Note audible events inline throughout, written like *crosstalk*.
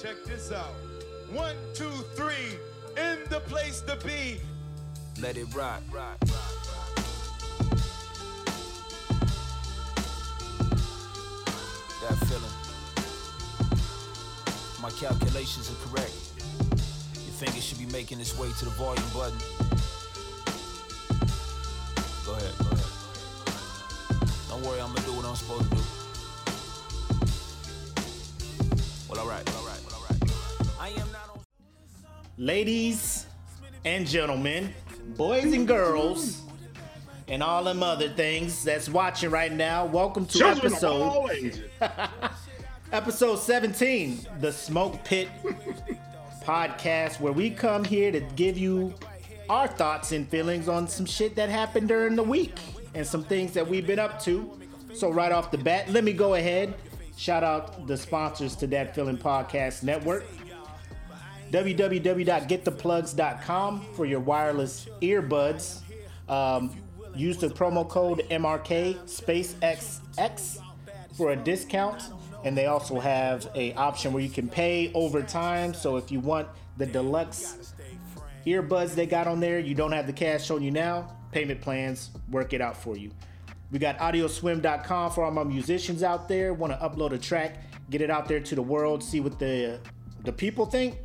Check this out. One, two, three, in the place to be. Let it rock, rock, That feeling. My calculations are correct. Your fingers should be making its way to the volume button. Go ahead, go ahead. Don't worry, I'm gonna do what I'm supposed to do. Ladies and gentlemen, boys and girls, and all them other things that's watching right now, welcome to Children episode *laughs* episode 17, the Smoke Pit podcast, where we come here to give you our thoughts and feelings on some shit that happened during the week and some things that we've been up to. So, right off the bat, let me go ahead. Shout out the sponsors to that Feeling Podcast Network. www.gettheplugs.com for your wireless earbuds. Um, use the promo code MRK SpaceXX for a discount. And they also have a option where you can pay over time. So if you want the deluxe earbuds they got on there, you don't have the cash on you now. Payment plans work it out for you. We got audioswim.com for all my musicians out there. Want to upload a track, get it out there to the world, see what the the people think.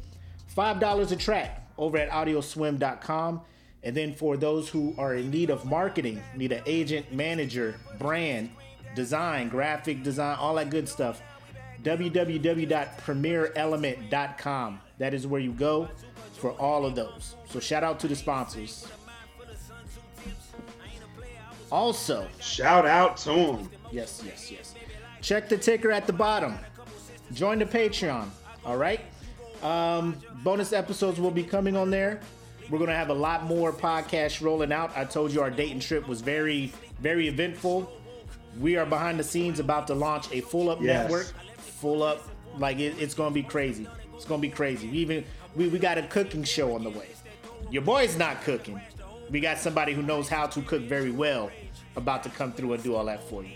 Five dollars a track over at audioswim.com. And then for those who are in need of marketing, need an agent, manager, brand, design, graphic design, all that good stuff. www.premierelement.com. That is where you go for all of those. So shout out to the sponsors. Also, Shout out to them. Yes, yes, yes. Check the ticker at the bottom. Join the Patreon. All right. Um, bonus episodes will be coming on there. We're gonna have a lot more podcasts rolling out. I told you our Dayton trip was very, very eventful. We are behind the scenes about to launch a full up Yes. network. Full up, like it, it's gonna be crazy. It's gonna be crazy. We even we, we got a cooking show on the way. Your boy's not cooking. We got somebody who knows how to cook very well about to come through and do all that for you.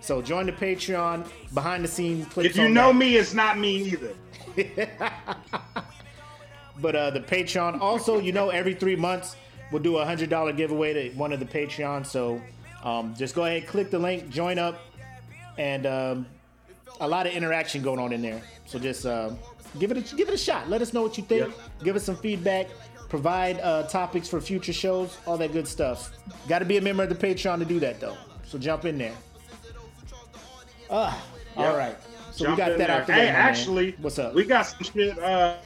So join the Patreon, behind the scenes. If you know that. me, it's not me either. *laughs* But uh, the Patreon also, you know, every three months we'll do a hundred dollar giveaway to one of the Patreon. So um, just go ahead, click the link, join up, and um, a lot of interaction going on in there. So just uh, give it a, give it a shot. Let us know what you think. Yep. Give us some feedback. Provide uh, topics for future shows. All that good stuff. Got to be a member of the Patreon to do that though. So jump in there. Uh, all Yep. right. So Jump we got that there. out the Hey, way. man. actually, what's up? We got some shit. Uh,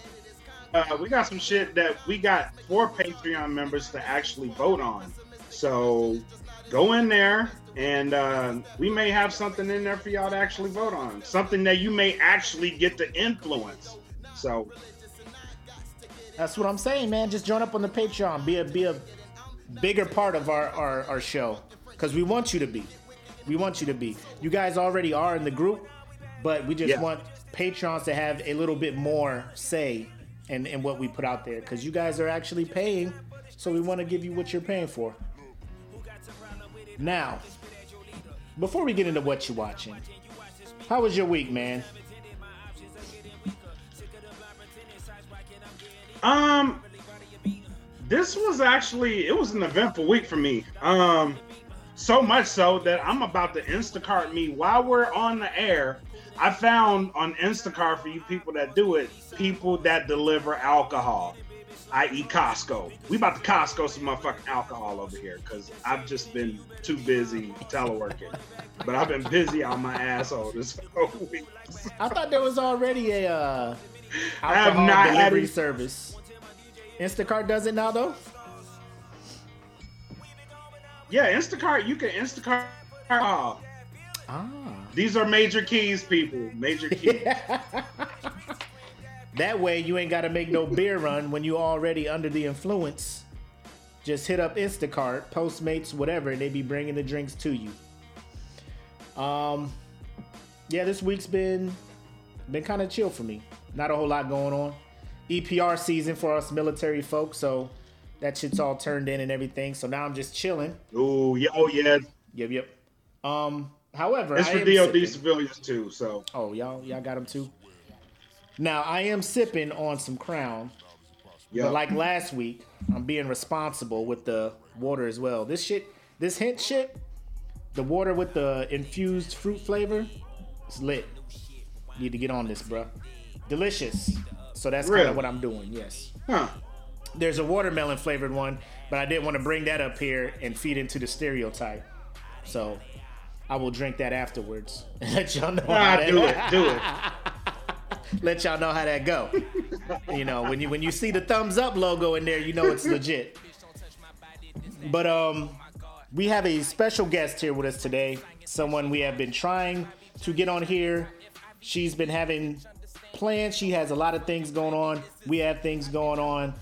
uh, we got some shit that we got four Patreon members to actually vote on. So go in there, and uh, we may have something in there for y'all to actually vote on. Something that you may actually get to influence. So That's what I'm saying, man. Just join up on the Patreon. Be a be a bigger part of our our, our show because we want you to be. We want you to be. You guys already are in the group, but we just Yeah. want patrons to have a little bit more say in, in what we put out there because you guys are actually paying, so we want to give you what you're paying for. Now, before we get into what you're watching, how was your week, man? Um, this was actually it was an eventful week for me. Um, so much so that I'm about to Instacart me while we're on the air. I found on Instacart for you people that do it, people that deliver alcohol, i.e. Costco. We about to Costco some motherfucking alcohol over here because I've just been too busy teleworking. but I've been busy on my asshole this *laughs* whole week. I thought there was already a uh, I have alcohol not had delivery it. service. Instacart does it now, though. Yeah, Instacart, you can Instacart. alcohol. Ah, These are major keys, people. Major keys. *laughs* that way you ain't got to make no beer run when you already under the influence. Just hit up Instacart, Postmates, whatever, and they be bringing the drinks to you. Um, yeah, this week's been been kind of chill for me. Not a whole lot going on. EPR season for us military folks, so that shit's all turned in and everything. So now I'm just chilling. Ooh, yeah, oh yeah. Yep, yep. Um, however, It's for DOD sipping. civilians too. So Oh, y'all, y'all got them too. Now I am sipping on some Crown, Yeah. but like last week, I'm being responsible with the water as well. This shit, this hint shit, the water with the infused fruit flavor, it's lit. Need to get on this, bruh. Delicious. So that's kind of what I'm doing. Yes. huh. There's a watermelon flavored one, but I didn't want to bring that up here and feed into the stereotype. So I will drink that afterwards and *laughs* let y'all know how Ah, that do it, do it. *laughs* let y'all know how that go. you know, when you when you see the thumbs up logo in there, you know it's legit. But um we have a special guest here with us today. Someone we have been trying to get on here. She's been having plans. She has a lot of things going on. We have things going on.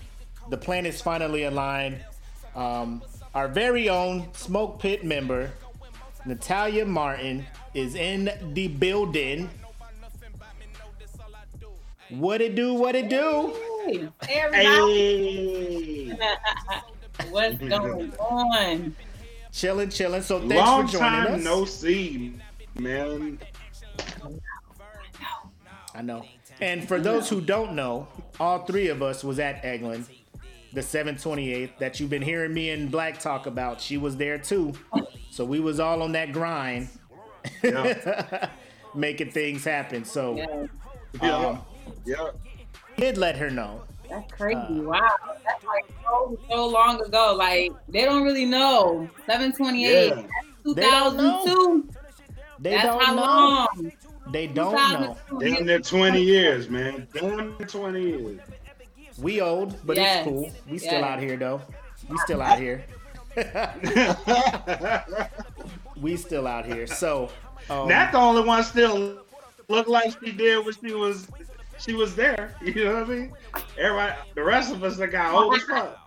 The plan is finally aligned. Um, our very own Smoke Pit member, Natalia Martin, is in the building. What it do? What it do? Hey, everybody, Hey. what's going on? Chilling, chilling. So thanks Long for joining time us. no see, man. I know. And for those who don't know, all three of us was at Eglin, the 728th that you've been hearing me and Black talk about. She was there too. So we was all on that grind, Yeah. *laughs* making things happen. So Yeah, Yeah. um, yeah. did let her know. that's crazy. wow, that's like so, so long ago. Like they don't really know. 728, Yeah. They don't know. 2002. They That's don't how know. long. They don't know. 2002. Damn near 20 years, man. Damn near 20 years. We old, but Yes. it's cool. We still Yes. out here though. We still out here. *laughs* We still out here. So um, Not the only one still look like she did when she was she was there. *laughs* You know what I mean? Everybody, the rest of us that got old as fuck.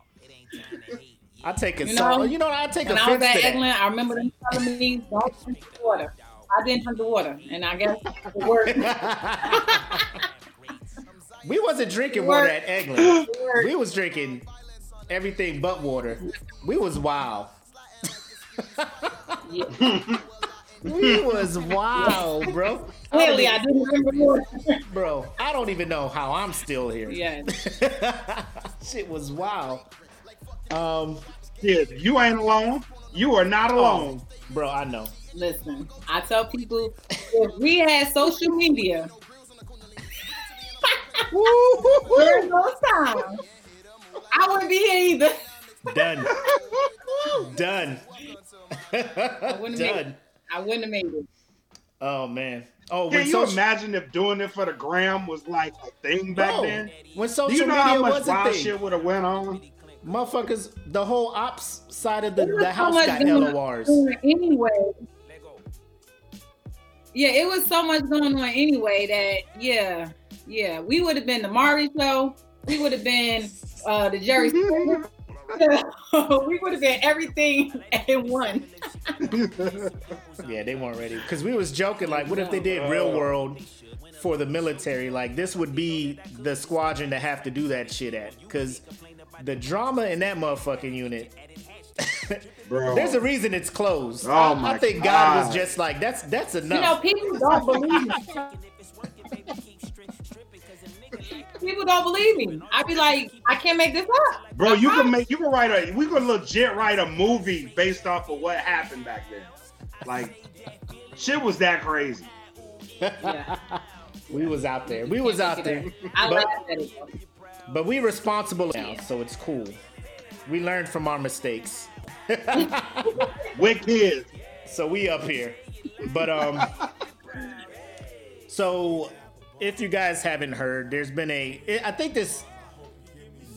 I take it You so know, you know I take When I was at to that. Eglin, I remember them telling me, don't drink the water. I didn't drink the water. And I guess it worked. *laughs* We wasn't drinking Word. water at Eglin. We was drinking everything but water. We was wild. *laughs* We was wild, bro. Clearly, I even- didn't drink the water. bro, I don't even know how I'm still here. yeah. *laughs* Shit was wild. Um, yeah, you ain't alone. You are not alone. bro, I know. Listen, I tell people if we had social media during those times, I wouldn't be here either. Done. *laughs* Done. wouldn't make Done. I wouldn't have made it. Oh man. Oh, Can when you social, imagine if doing it for the gram was like a thing back bro, then? when Do social you know media how much was a wild thing, shit would have went on? motherfuckers, the whole ops side of the, the house much got going LORs. Anyway. Yeah, it was so much going on anyway that yeah, yeah, we would have been the Maury show. We would have been uh the Jerry *laughs* Springer. *laughs* we would have been everything *laughs* in one. Yeah, they weren't ready because we was joking like, what if they did real world for the military? Like this would be the squadron to have to do that shit at because the drama in that motherfucking unit. Bro. There's a reason it's closed. Oh I, I think God was just like, that's that's enough. You know, people don't believe me. People don't believe me. I'd be like, I can't make this up. Bro, I you can make you can write a we could legit write a movie based off of what happened back then. Like shit was that crazy. Yeah, *laughs* we was out there. We was out there. I But- laugh at it. But we responsible now, so it's cool. We learned from our mistakes. *laughs* With kids. So we up here. But um so if you guys haven't heard, there's been a I think this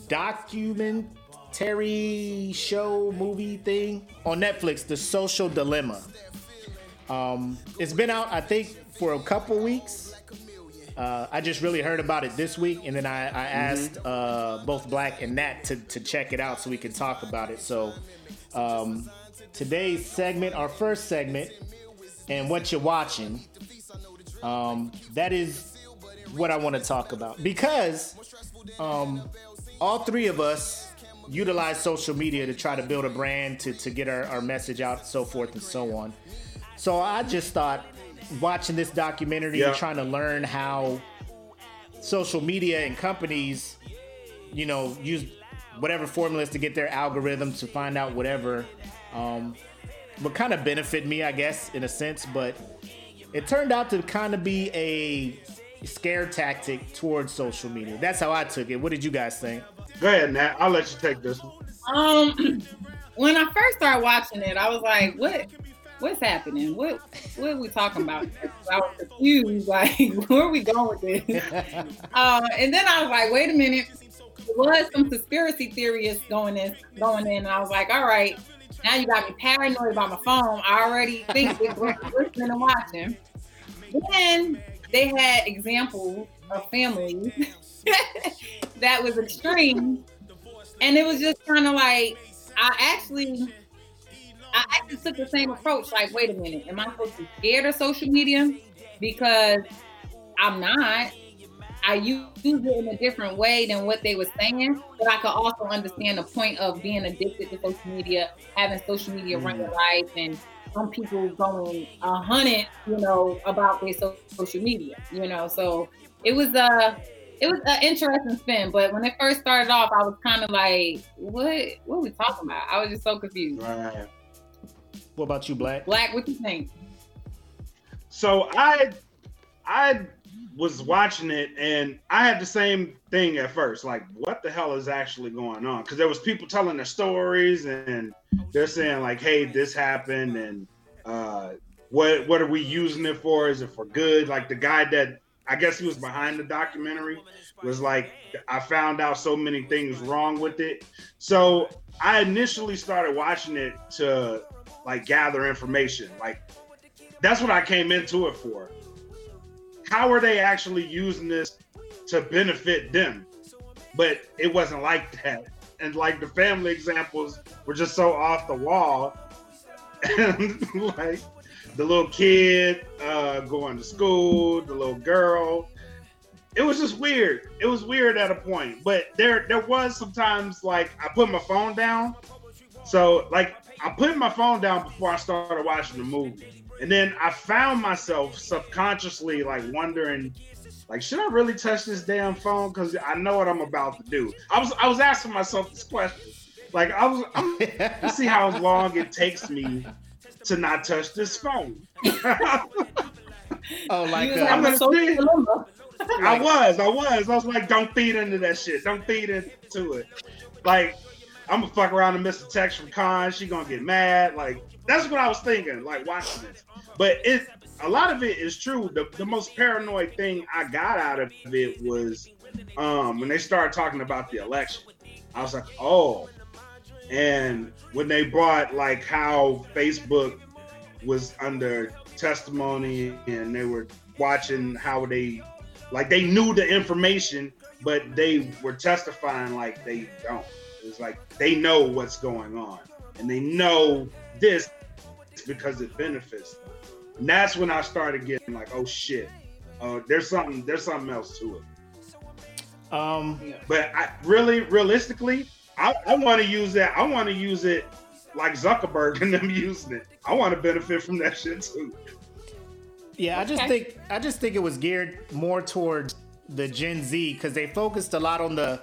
documentary show movie thing on Netflix, The Social Dilemma. Um it's been out I think for a couple weeks. Uh, I just really heard about it this week, and then I, I asked uh, both Black and Nat to, to check it out so we can talk about it. So um, today's segment, our first segment, and what you're watching, um, that is what I want to talk about because um, all three of us utilize social media to try to build a brand to, to get our, our message out, so forth and so on. So I just thought watching this documentary Yeah. and trying to learn how social media and companies, you know, use whatever formulas to get their algorithms to find out whatever. Um, would kind of benefit me, I guess, in a sense, but it turned out to kind of be a scare tactic towards social media. That's how I took it. What did you guys think? Go ahead, Nat. I'll let you take this one. Um, *clears throat* when I first started watching it, I was like, "What? What's happening? What? What are we talking about?" I was confused. *laughs* Like, where are we going with this? *laughs* uh, and then I was like, "Wait a minute." There was some conspiracy theorists going in, going in, and I was like, "All right, now you got me paranoid about my phone. I already think it's listening and watching." Then they had examples of families *laughs* that was extreme, and it was just kind of like I actually, I actually took the same approach. Like, wait a minute, am I supposed to be scared of social media? Because I'm not. I use it in a different way than what they were saying, but I could also understand the point of being addicted to social media, having social media run your life, and some people going a hundred, you know, about their social media, you know. So it was a uh, it was an interesting spin, but when it first started off, I was kind of like, "What? What are we talking about?" I was just so confused. Right. What about you, Black? Black, what you think? So I, I was watching it and I had the same thing at first. Like, what the hell is actually going on? Because there was people telling their stories and they're saying like, "Hey, this happened," and uh, what what are we using it for? Is it for good? Like the guy that I guess he was behind the documentary was like, I found out so many things wrong with it. So I initially started watching it to like gather information. Like that's what I came into it for. How are they actually using this to benefit them? But it wasn't like that. And like the family examples were just so off the wall. And *laughs* like the little kid uh, going to school, the little girl. It was just weird. It was weird at a point, but there there was sometimes like I put my phone down. So like I put my phone down before I started watching the movie, and then I found myself subconsciously like wondering, like, should I really touch this damn phone? Because I know what I'm about to do. I was I was asking myself this question. Like I was, I'm to see how long it takes me to not touch this phone. *laughs* oh, like uh, I'm gonna see. I was, I was. I was like, don't feed into that shit. Don't feed into it. Like, I'm gonna fuck around and miss a text from Khan. She gonna get mad. Like, that's what I was thinking. Like watching this, but it a lot of it is true. The, the most paranoid thing I got out of it was um, when they started talking about the election. I was like, oh, and when they brought like how Facebook was under testimony and they were watching how they like they knew the information, but they were testifying like they don't. It's like they know what's going on and they know this because it benefits them. And that's when I started getting like, oh shit, uh, there's something, there's something else to it. Um, but I really, realistically, I, I want to use that. I want to use it like Zuckerberg and them *laughs* using it. I want to benefit from that shit too. Yeah, I just think I just think it was geared more towards the Gen Z because they focused a lot on the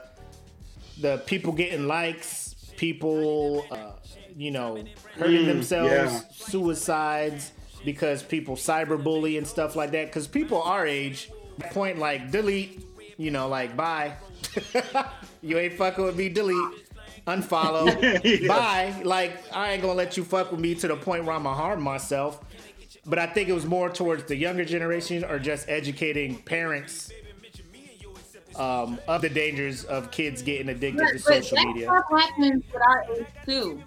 the people getting likes, people, uh, you know, hurting mm, themselves, yeah. suicides because people cyberbully and stuff like that. Because people our age point like delete, you know, like bye. *laughs* you ain't fucking with me, delete, unfollow, *laughs* yeah. bye. Like I ain't gonna let you fuck with me to the point where I'ma harm myself. But I think it was more towards the younger generation or just educating parents um, of the dangers of kids getting addicted but, to social that media. Stuff happens with our age too.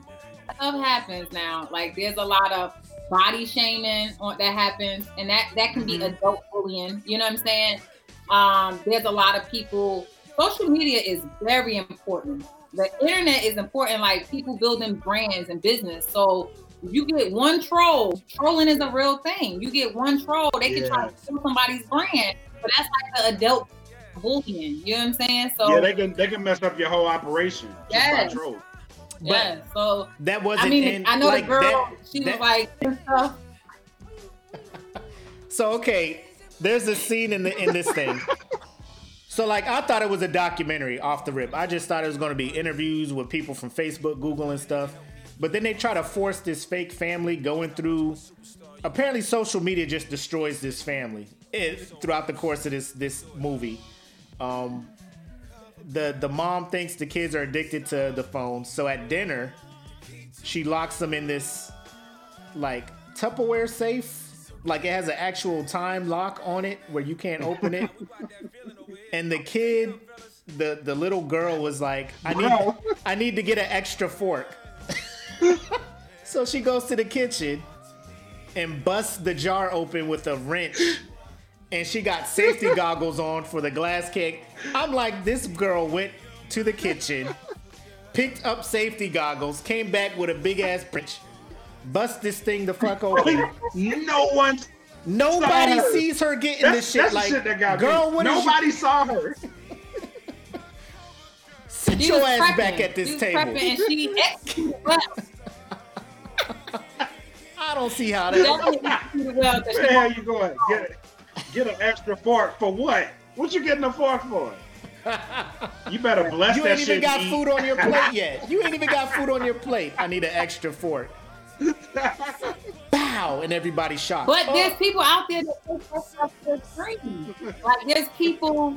Stuff happens now. Like there's a lot of body shaming on, that happens, and that that can be mm-hmm. adult bullying. You know what I'm saying? Um, there's a lot of people social media is very important. The internet is important, like people building brands and business. So you get one troll, trolling is a real thing. You get one troll, they can try to steal somebody's brand, but that's like the adult bullying. You know what I'm saying? So yeah, they can they can mess up your whole operation yes. just by troll. Yeah, so that wasn't. I mean, in, I know like, the girl. That, she that, was like. *laughs* so okay, there's a scene in the in this thing. *laughs* So like I thought it was a documentary off the rip. I just thought it was going to be interviews with people from Facebook, Google, and stuff. But then they try to force this fake family going through. Apparently, social media just destroys this family it, throughout the course of this this movie. Um, the the mom thinks the kids are addicted to the phone, so at dinner, she locks them in this like Tupperware safe. Like it has an actual time lock on it where you can't open it. *laughs* and the kid, the the little girl was like, "I need I need to get an extra fork." *laughs* so she goes to the kitchen and busts the jar open with a wrench. And she got safety *laughs* goggles on for the glass kick. I'm like, this girl went to the kitchen, picked up safety goggles, came back with a big ass wrench, bust this thing the fuck open. no one. Nobody her. sees her getting that's, this shit. That's like, shit that got girl, me. what Nobody you... saw her. Sit She your ass prepping. back at this She was table. prepping and she *laughs* well, I don't see how definitely that. well Where she the hell you going? Get get an extra fork for what? What you getting a fork for? You better bless You that ain't even got eat. food on your *laughs* plate yet. You ain't even got food on your plate. I need an extra fork. Bow, and everybody's shocked. But Oh, there's people out there that take that stuff for free. Like there's people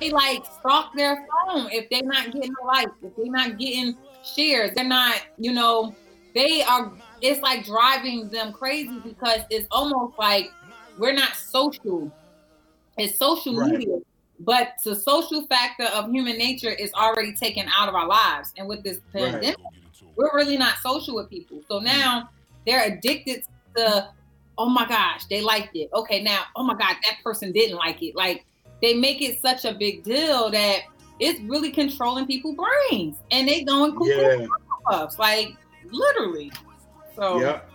they like stalk their phone if they're not getting a like, if they're not getting shares, they're not, you know, they are it's like driving them crazy because it's almost like we're not social. It's social Right. media. But the social factor of human nature is already taken out of our lives. And with this Right. pandemic, we're really not social with people. So mm. now they're addicted to, oh my gosh, they liked it. Okay, now, oh my God, that person didn't like it. Like they make it such a big deal that it's really controlling people's brains. And they going cuckoo Yeah. puffs, like literally. So Yep.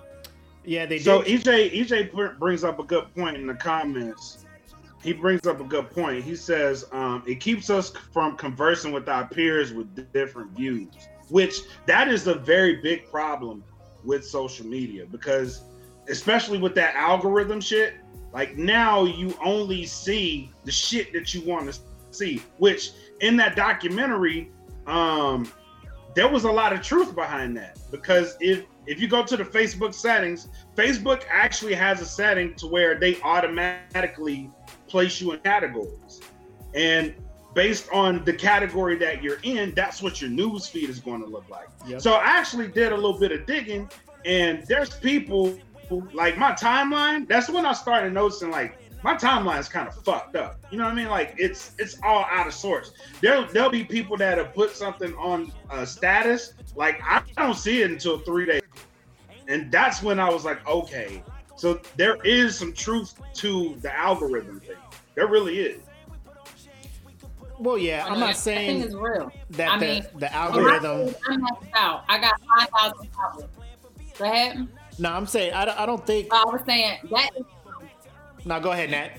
Yeah, they do. So did. EJ EJ brings up a good point in the comments. He brings up a good point. He says um, it keeps us from conversing with our peers with different views, which that is a very big problem with social media because, especially with that algorithm shit, like now you only see the shit that you want to see. Which in that documentary, um, there was a lot of truth behind that because if if you go to the Facebook settings, Facebook actually has a setting to where they automatically place you in categories. And based on the category that you're in, that's what your news feed is going to look like. Yep. So I actually did a little bit of digging, and there's people who, like my timeline. That's when I started noticing like my timeline is kind of fucked up. You know what I mean? Like it's it's all out of sorts. There there'll be people that have put something on uh, status. Like I don't see it until three days, and that's when I was like, okay. So there is some truth to the algorithm thing. There really is. Well, yeah, I I'm know not that is saying real. that I the, mean, the algorithm. I'm maxed out. I got five thousand followers. Go ahead. No, I'm saying I don't, I don't think. I was saying that. Is, No, go ahead, Nat.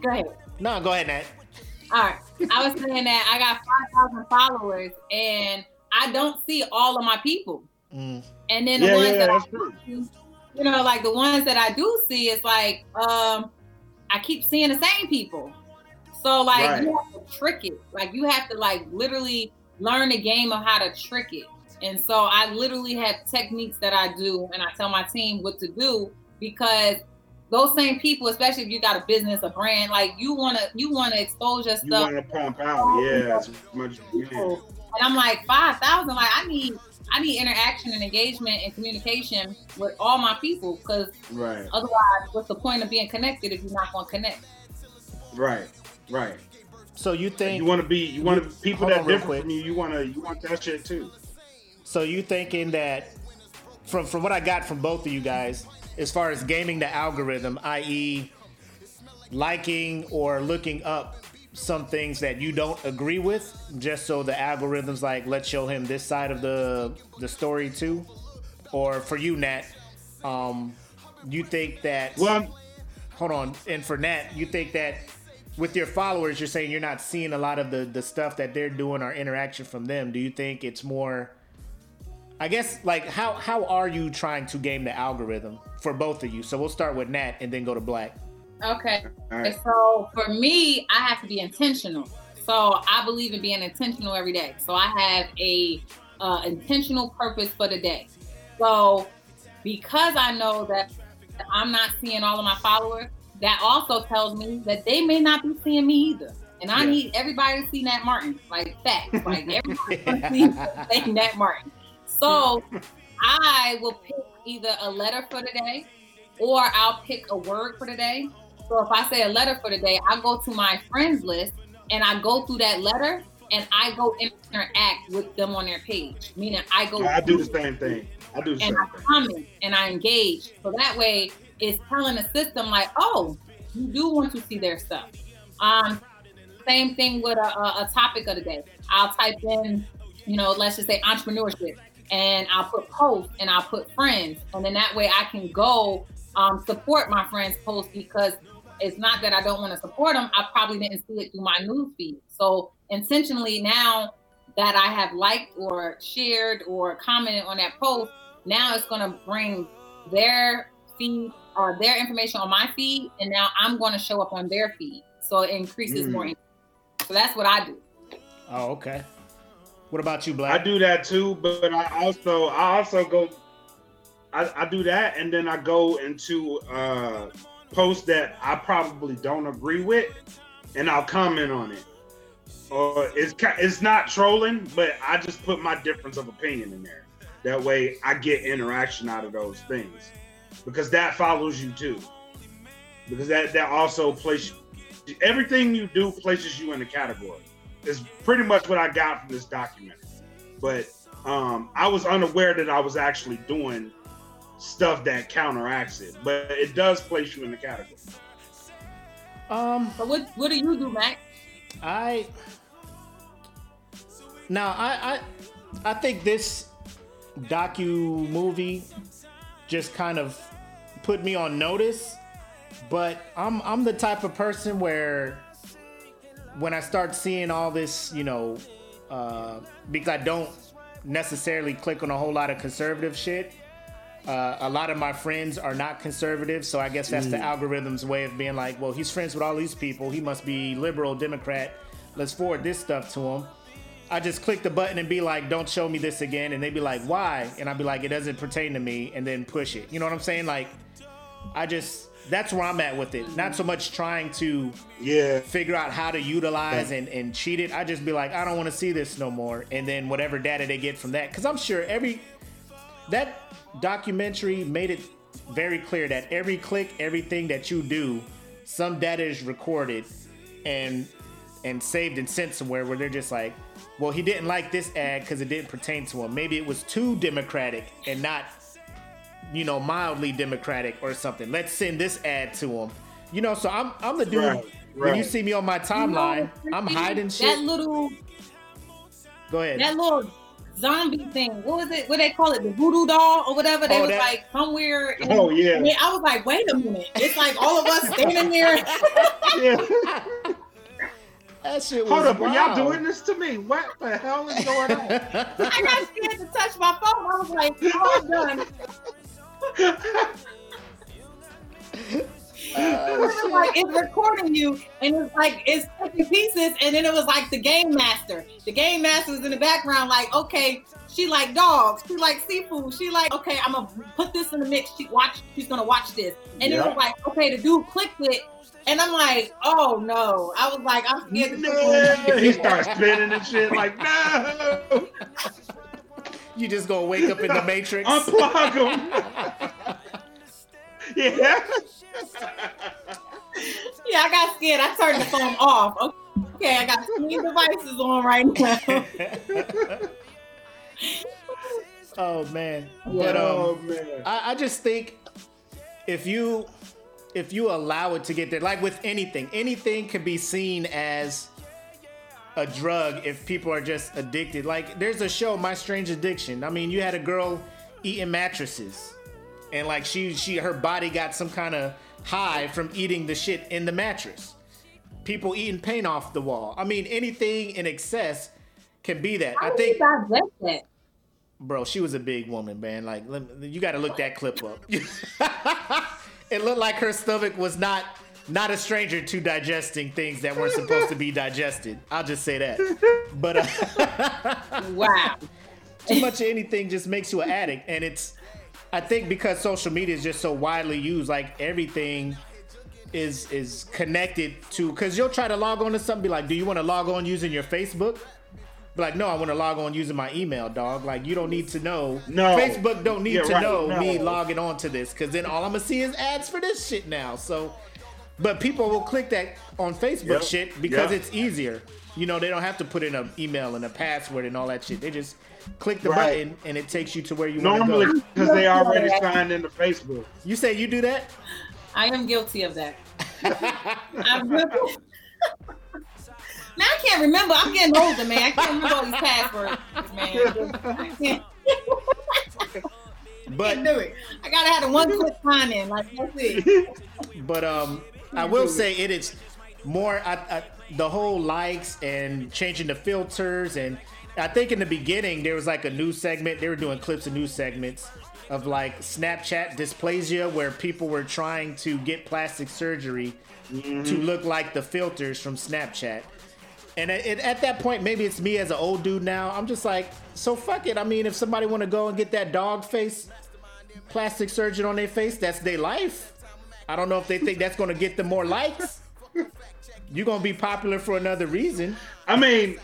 go ahead. No, go ahead, Nat. All right. I was saying that I got 5,000 followers and I don't see all of my people. Mm. And then the Yeah, ones yeah, that that's I true. do, you know, like the ones that I do see, it's like um I keep seeing the same people. So like Right. you have to trick it. Like you have to like literally learn the game of how to trick it. And so I literally have techniques that I do and I tell my team what to do because those same people, especially if you got a business, a brand, like you wanna you wanna expose your stuff. You stuff want to pump out, yeah, as much as you can. people. And I'm like, five thousand, like I need I need interaction and engagement and communication with all my people because Right, otherwise what's the point of being connected if you're not gonna connect? right, right. So you think? You want to be, you want to people that different quick. from you. You want to, you want that shit too. So you thinking that from from what I got from both of you guys, as far as gaming the algorithm, i.e., liking or looking up some things that you don't agree with, just so the algorithm's like, let's show him this side of the the story too, or for you, Nat, um, you think that? Well, hold on, and for Nat, you think that with your followers, you're saying you're not seeing a lot of the the stuff that they're doing or interaction from them. Do you think it's more? I guess like how how are you trying to game the algorithm for both of you? So we'll start with Nat and then go to Black. Okay. Right. So for me, I have to be intentional. So I believe in being intentional every day. So I have a uh, intentional purpose for the day. So because I know that I'm not seeing all of my followers, that also tells me that they may not be seeing me either. And I yeah. need everybody to see Nat Martin, like facts. Like *laughs* everybody *laughs* to see Nat Martin. So *laughs* I will pick either a letter for the day or I'll pick a word for the day. So if I say a letter for the day, I go to my friends list and I go through that letter and I go interact with them on their page. Meaning I go I do the same thing. I do and I comment and I engage. So that way it's telling the system like, oh, you do want to see their stuff. Um, same thing with a, a, topic of the day. I'll type in, you know, let's just say entrepreneurship, and I'll put posts and I'll put friends, and then that way I can go um, support my friends' posts because it's not that I don't want to support them. I probably didn't see it through my news feed. So intentionally now that I have liked or shared or commented on that post, now it's going to bring their feed or their information on my feed, and now I'm going to show up on their feed. So it increases mm. more. So that's what I do. Oh, okay. What about you, Black? I do that too, but I also I also go I, I do that and then I go into uh posts that I probably don't agree with and I'll comment on it. Or it's it's not trolling, but I just put my difference of opinion in there. That way I get interaction out of those things. Because that follows you too. Because that that also places everything you do places you in a category. Is pretty much what I got from this documentary. But um, I was unaware that I was actually doing stuff that counteracts it, but it does place you in the category. Um, but what what do you do, Mac? I now I I I think this docu movie just kind of put me on notice but I'm I'm the type of person where when I start seeing all this, you know, uh, because I don't necessarily click on a whole lot of conservative shit. Uh, a lot of my friends are not conservative, so I guess that's mm. the algorithm's way of being like, well, he's friends with all these people. He must be liberal, Democrat. Let's forward this stuff to him. I just click the button and be like, don't show me this again. And they'd be like, why? And I'd be like, it doesn't pertain to me. And then push it. You know what I'm saying? Like, I just, that's where I'm at with it. Not so much trying to yeah figure out how to utilize and, and cheat it. I just be like, I don't want to see this no more. And then whatever data they get from that, because I'm sure every that documentary made it very clear that every click, everything that you do, some data is recorded and and saved and sent somewhere where they're just like, well, he didn't like this ad because it didn't pertain to him. Maybe it was too democratic and not you know, mildly democratic or something. Let's send this ad to them. You know, so I'm I'm the dude. Right, right. When you see me on my timeline, you know, I'm hiding shit. That little. Go ahead. That little zombie thing. What was it? What they call it? The voodoo doll or whatever. They oh, was that... like somewhere. In, oh yeah. I was like, wait a minute. It's like all of us standing there. yeah. *laughs* *laughs* That shit was Hold up, wild. are y'all doing this to me? What the hell is going on? *laughs* I got scared to touch my phone. I was like, oh, I'm done. Uh, like it's recording you and it's like it's taking pieces and then it was like the game master the game master was in the background like okay she like dogs she like seafood she like okay i'm gonna put this in the mix she watch she's gonna watch this and yep. it was like okay the dude clicked it and I'm like, oh no. I was like, I'm scared no. He starts spinning and shit like, no. *laughs* You just gonna wake up in the *laughs* Matrix. Unplug him. *laughs* yeah. yeah, I got scared. I turned the phone off. Okay, I got too many devices on right now. *laughs* oh man. But um, oh, man. I, I just think if you if you allow it to get there, like with anything, anything can be seen as a drug if people are just addicted. Like there's a show, My Strange Addiction. I mean, you had a girl eating mattresses, and like she she her body got some kind of high from eating the shit in the mattress. People eating paint off the wall. I mean, anything in excess can be that. How I think. That? Bro, she was a big woman, man. Like, you got to look that clip up. *laughs* it looked like her stomach was not not a stranger to digesting things that weren't *laughs* supposed to be digested. I'll just say that. But uh, *laughs* wow, too much of anything just makes you an addict, and it's. I think because social media is just so widely used, like everything is is connected to. Because you'll try to log on to something, be like, "Do you want to log on using your Facebook?" Be like, no, I want to log on using my email, dog. Like, you don't need to know. No. Facebook don't need Yeah, to right, know no. me logging on to this, because then all I'm gonna see is ads for this shit now. So, but people will click that on Facebook Yep. shit because Yep. it's easier. You know, they don't have to put in an email and a password and all that shit. They just click the Right. button and it takes you to where you want to Normally, go. because they already signed into Facebook. You say you do that? I am guilty of that. *laughs* I'm. Now I can't remember. I'm getting older, man. I can't remember all these passwords, man. I But can't do it. I gotta have the one quick sign in. Like that's it. But um, I will say it is more. I, I, the whole likes and changing the filters, and I think in the beginning there was like a new segment. They were doing clips of new segments of like Snapchat dysplasia, where people were trying to get plastic surgery to look like the filters from Snapchat. And it- at that point, maybe it's me as an old dude now. I'm just like, so fuck it. I mean, if somebody want to go and get that dog face plastic surgeon on their face, that's their life. I don't know if they think that's going to get them more likes. You're going to be popular for another reason. I mean,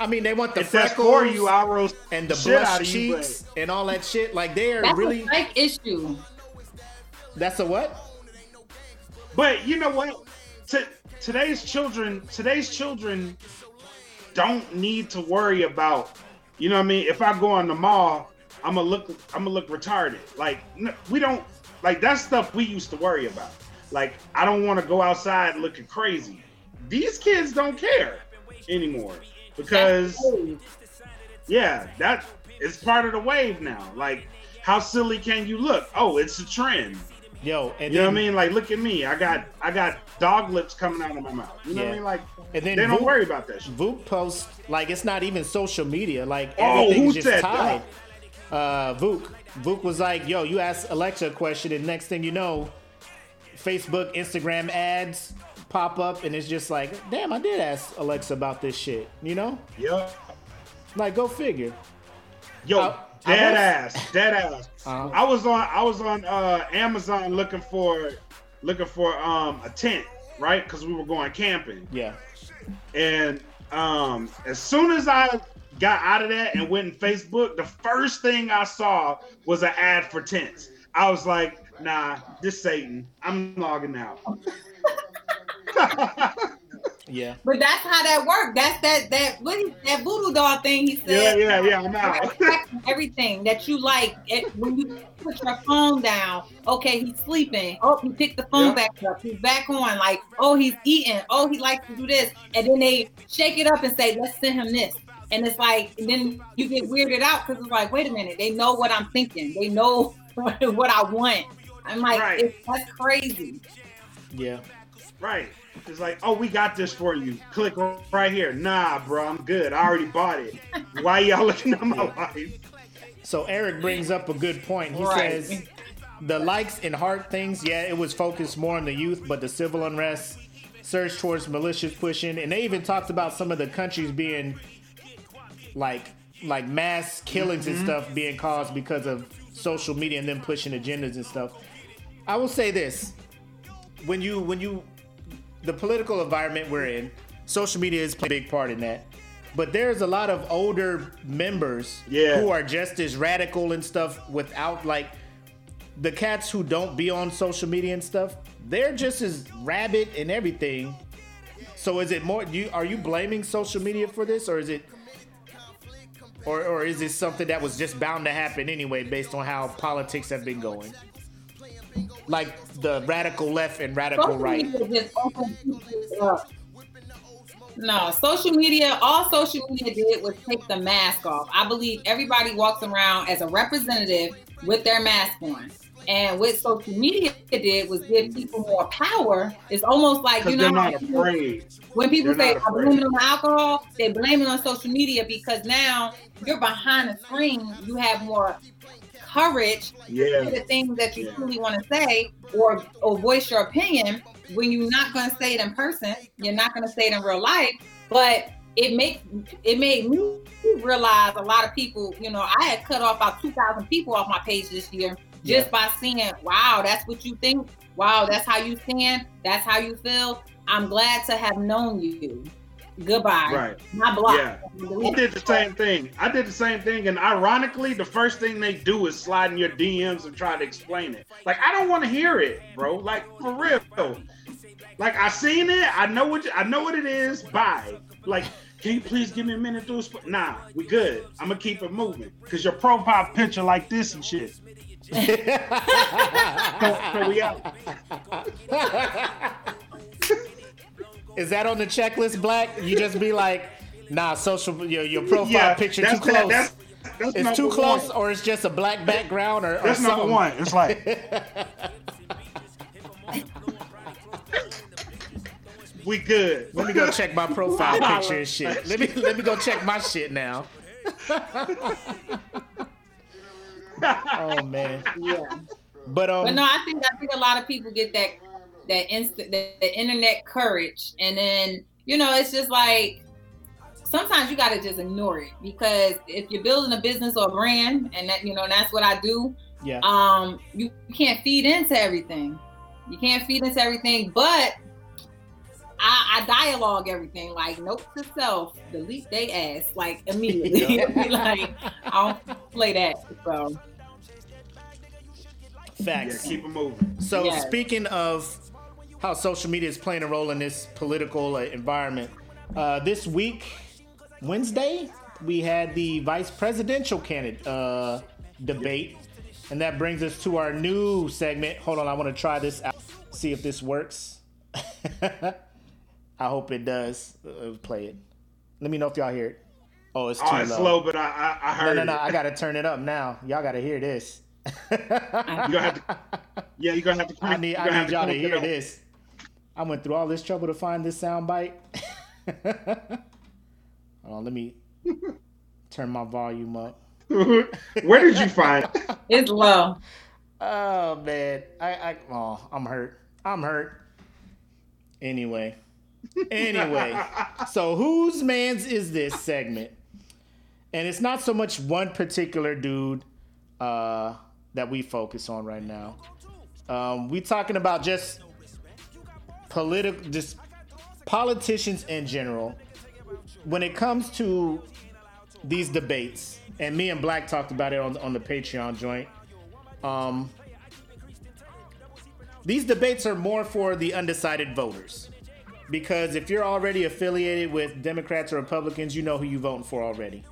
I mean, they want the if freckles for you, I'll roast and the blush of you. cheeks and all that shit. Like they are That's really. a psych issue. That's a what? But you know what? T- today's children, today's children don't need to worry about. You know what I mean? If I go on the mall, I'm gonna look. I'm gonna look retarded. Like we don't like that's stuff we used to worry about. Like I don't want to go outside looking crazy. These kids don't care anymore because yeah, that is part of the wave now. Like how silly can you look? Oh, it's a trend. Yo, and You know what I mean? Like, look at me. I got I got dog lips coming out of my mouth. You know what I mean? Like, And then they don't Voop- worry about that shit. Voop posts like it's not even social media. Like Oh, everything who is just said tied. Uh, Vook. Vook was like, "Yo, you ask Alexa a question, and next thing you know, Facebook, Instagram ads pop up, and it's just like, damn, I did ask Alexa about this shit. You know, Yo, like go figure. yo, I- I dead was- ass, dead ass. Uh-huh. I was on I was on uh, Amazon looking for looking for um a tent, right? Because we were going camping. Yeah, And um, as soon as I got out of that and went in Facebook, the first thing I saw was an ad for tents. I was like, nah, this Satan. I'm logging out. *laughs* yeah. But that's how that worked. That's that that what is that voodoo doll thing he yeah, said. yeah, yeah, I'm out. Everything that you like it, when you put your phone down. Okay, he's sleeping. Oh, he picked the phone Yeah. back up. He's back on. Like, oh, he's eating. Oh, he likes to do this. And then they shake it up and say, let's send him this. And it's like, and then you get weirded out because it's like, wait a minute, they know what I'm thinking. They know *laughs* what I want. I'm like, Right. it's, that's crazy. Yeah. Right. It's like, oh, we got this for you. Click right here. Nah, bro, I'm good. I already bought it. Why y'all *laughs* looking at my life? So Eric brings up a good point. He Right. says the likes and heart things, yeah, it was focused more on the youth, but the civil unrest, surge towards militias pushing, and they even talked about some of the countries being like like mass killings and mm-hmm. stuff being caused because of social media and them pushing agendas and stuff. I will say this. When you when you the political environment we're in, social media is playing a big part in that. But there's a lot of older members Yeah. who are just as radical and stuff without like the cats who don't be on social media and stuff. They're just as rabid and everything. So is it more you are you blaming social media for this or is it or, or is this something that was just bound to happen anyway based on how politics have been going? Like the radical left and radical Social right. media just opens people up. No, social media, all social media did was take the mask off. I believe everybody walks around as a representative with their mask on. And what social media did was give people more power. It's almost like, you know, not afraid. when people They're say I blame it on alcohol, they blame it on social media because now you're behind the screen. You have more courage yeah. to say the things that you yeah. truly want to say or or voice your opinion when you're not going to say it in person. You're not going to say it in real life, but it makes it made me realize a lot of people. You know, I had cut off about two thousand people off my page this year just yeah. by seeing, wow, that's what you think. Wow, that's how you stand. That's how you feel. I'm glad to have known you. Goodbye. Right. My block. Yeah. I did the same thing. I did the same thing. And ironically, the first thing they do is slide in your DMs and try to explain it. Like, I don't want to hear it, bro. Like, for real. Like, I seen it. I know what I know what it is. Bye. Like, can you please give me a minute to explain? Nah, we good. I'm gonna keep it moving. Cause your profile picture like this and shit. So, so we out. Is that on the checklist, Black? You just be like, nah, social your, your profile yeah, picture too close. That, that's, that's it's too close, one. or it's just a black background, or, or that's something. number one. It's like. we good. Let me go check my profile *laughs* picture and shit. Let me let me go check my shit now. *laughs* oh man. Yeah. But um. But no, I think I think a lot of people get that that instant the, the internet courage and then you know it's just like sometimes you got to just ignore it because if you're building a business or a brand and that you know and that's what i do yeah um you can't feed into everything you can't feed into everything but I, I dialogue everything like note to self, delete they ass like immediately. *laughs* *laughs* like I don't play that. So facts. Yeah, keep it moving. So yes. speaking of how social media is playing a role in this political uh, environment. Uh, this week, Wednesday, we had the vice presidential candidate uh, debate. And that brings us to our new segment. Hold on, I want to try this out, see if this works. *laughs* I hope it does. Uh, play it. Let me know if y'all hear it. Oh, it's too oh, it's low. slow, but I, I, I heard. No, no, no. It. I gotta *laughs* turn it up now. Y'all gotta hear this. You gonna have to. *laughs* Yeah, you're gonna have to. I need, I need y'all to hear this. I went through all this trouble to find this sound bite. *laughs* Hold on, let me *laughs* turn my volume up. Where did you find it? It's low. Oh man, I, I oh, I'm hurt. I'm hurt. Anyway, anyway, so whose man's is this segment? And it's not so much one particular dude uh, that we focus on right now. Um, we talking about just political, just politicians in general, when it comes to these debates, and me and Black talked about it on on the Patreon joint. Um, these debates are more for the undecided voters because if you're already affiliated with Democrats or Republicans, you know who you're voting for already.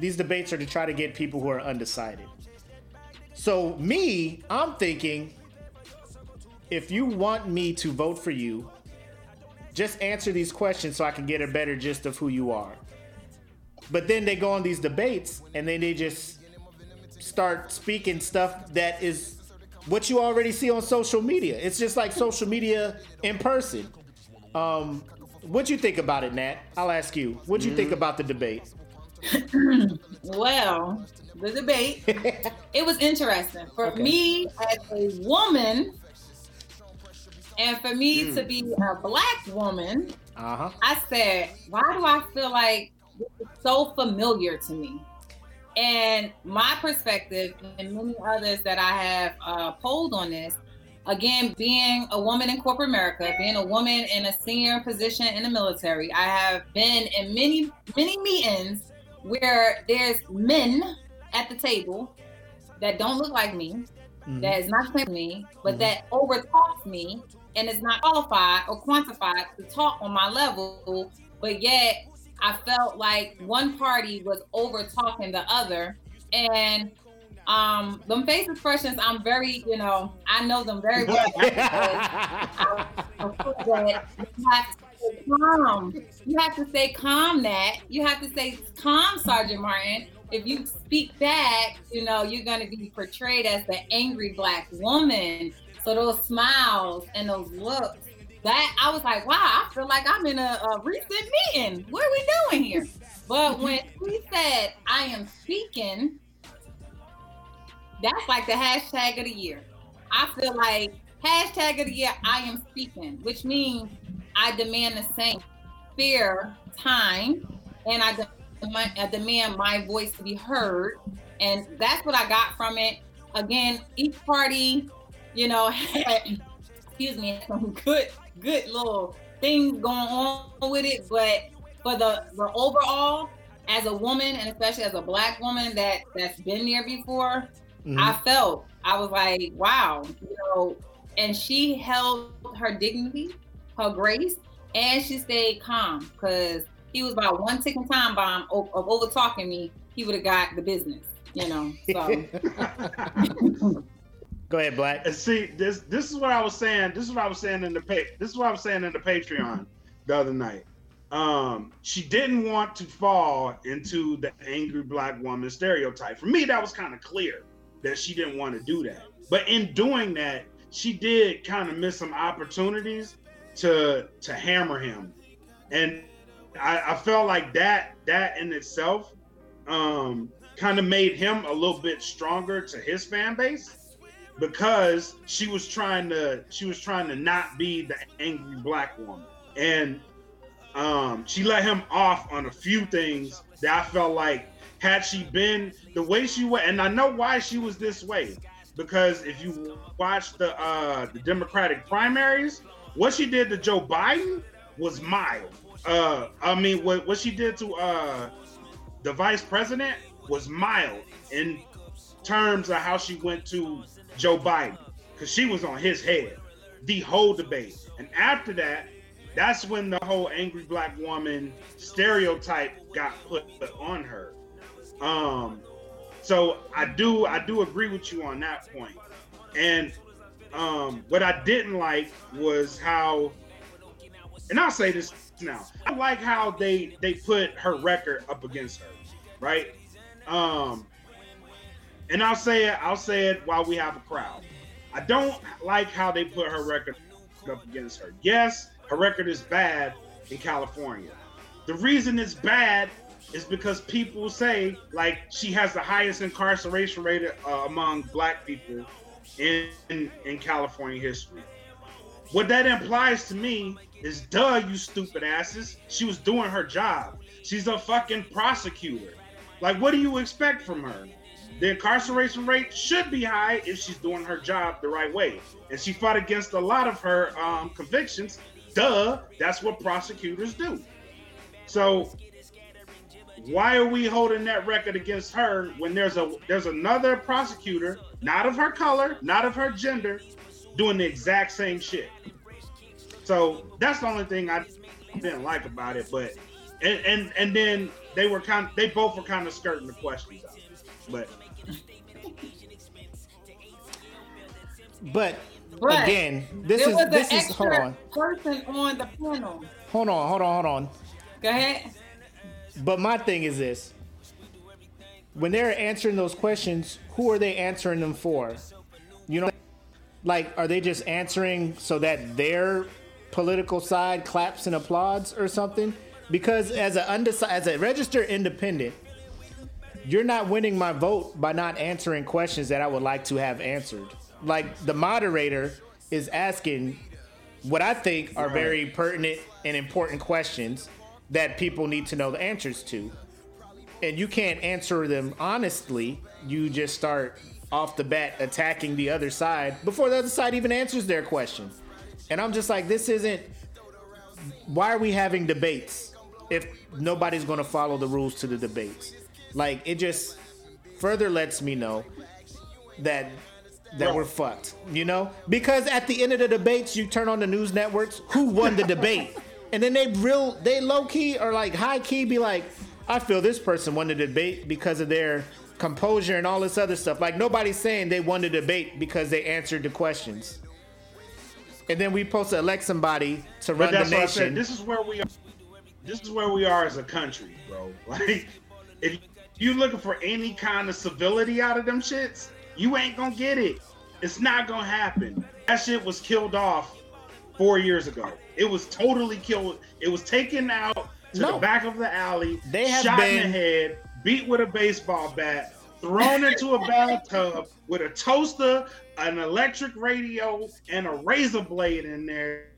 These debates are to try to get people who are undecided. So, me, I'm thinking if you want me to vote for you, just answer these questions so I can get a better gist of who you are. But then they go on these debates and then they just start speaking stuff that is what you already see on social media. It's just like social media in person. Um, what you think about it, Nat? I'll ask you. What you mm-hmm. think about the debate? *clears throat* well, the debate it was interesting for okay. me as a woman and for me mm. to be a black woman, uh-huh. I said, why do I feel like this is so familiar to me? And my perspective, and many others that I have uh, polled on this, again, being a woman in corporate America, being a woman in a senior position in the military, I have been in many, many meetings where there's men at the table that don't look like me, mm-hmm. that is not like me, but mm-hmm. that overtalks me and is not qualified or quantified to talk on my level, but yet I felt like one party was over talking the other. And um them face expressions, I'm very, you know, I know them very well. I, *laughs* I you have to stay calm. You have to stay calm, Nat. You have to stay calm, Sergeant Martin. If you speak back, you know, you're gonna be portrayed as the angry black woman. So those smiles and those looks, that I was like, wow, I feel like I'm in a, a recent meeting. What are we doing here? But mm-hmm. when he said, I am speaking, that's like the hashtag of the year. I feel like hashtag of the year, I am speaking, which means I demand the same fair time and I, demand, Demand my voice to be heard. And that's what I got from it. Again, each party, you know, *laughs* had, excuse me, some good, good little things going on with it. But for the, the overall, as a woman and especially as a black woman that that's been there before, mm-hmm. I felt I was like, wow, you know, and she held her dignity, her grace, and she stayed calm because he was about one ticking time bomb of, of over talking me. He would have got the business, you know. So. *laughs* Go ahead, Black. And see, this this is what I was saying. This is what I was saying in the pay. This is what I was saying in the Patreon the other night. Um, she didn't want to fall into the angry black woman stereotype. For me, that was kind of clear that she didn't want to do that. But in doing that, she did kind of miss some opportunities to to hammer him, and I, I felt like that that in itself um, kind of made him a little bit stronger to his fan base because she was trying to she was trying to not be the angry black woman and um, she let him off on a few things that I felt like had she been the way she was, and I know why she was this way because if you watch the uh, the Democratic primaries, what she did to Joe Biden was mild. Uh, I mean, what what she did to uh, the vice president was mild in terms of how she went to Joe Biden because she was on his head the whole debate. And after that, that's when the whole angry black woman stereotype got put on her. Um, so I do I do agree with you on that point. And um, what I didn't like was how, and I'll say this now, I like how they they put her record up against her, right? Um, and I'll say it I'll say it while we have a crowd. I don't like how they put her record up against her. Yes, her record is bad in California. The reason it's bad is because people say like she has the highest incarceration rate uh, among black people in, in in California history. What that implies to me is, duh, you stupid asses. She was doing her job. She's a fucking prosecutor. Like, what do you expect from her? The incarceration rate should be high if she's doing her job the right way. And she fought against a lot of her um, convictions. Duh, that's what prosecutors do. So why are we holding that record against her when there's a there's another prosecutor, not of her color, not of her gender, doing the exact same shit? So that's the only thing I didn't like about it. But and and, and then they were kind of, they both were kind of skirting the questions out. But but Right. Again, this there is this is hold on. Person on the panel. Hold on, hold on, hold on. Go ahead. But my thing is this: when they're answering those questions, who are they answering them for? You know, like are they just answering so that their political side claps and applauds or something? Because as a undecided, as a registered independent, you're not winning my vote by not answering questions that I would like to have answered like the moderator is asking what I think are very pertinent and important questions that people need to know the answers to. And you can't answer them honestly. You just start off the bat attacking the other side before the other side even answers their question. And I'm just like, this isn't. Why are we having debates if nobody's going to follow the rules to the debates? Like, it just further lets me know that that we're fucked, you know? Because at the end of the debates, you turn on the news networks, who won the debate? *laughs* And then they real they low key or like high key be like, I feel this person won the debate because of their composure and all this other stuff. Like nobody's saying they won the debate because they answered the questions. And then we supposed to elect somebody to run the nation. This is where we are. This is where we are as a country, bro. *laughs* Like if you looking for any kind of civility out of them shits, you ain't gonna get it. It's not gonna happen. That shit was killed off four years ago. It was totally killed. It was taken out to no. the back of the alley, they have shot been... in the head, beat with a baseball bat, thrown into a bathtub with a toaster, an electric radio, and a razor blade in there,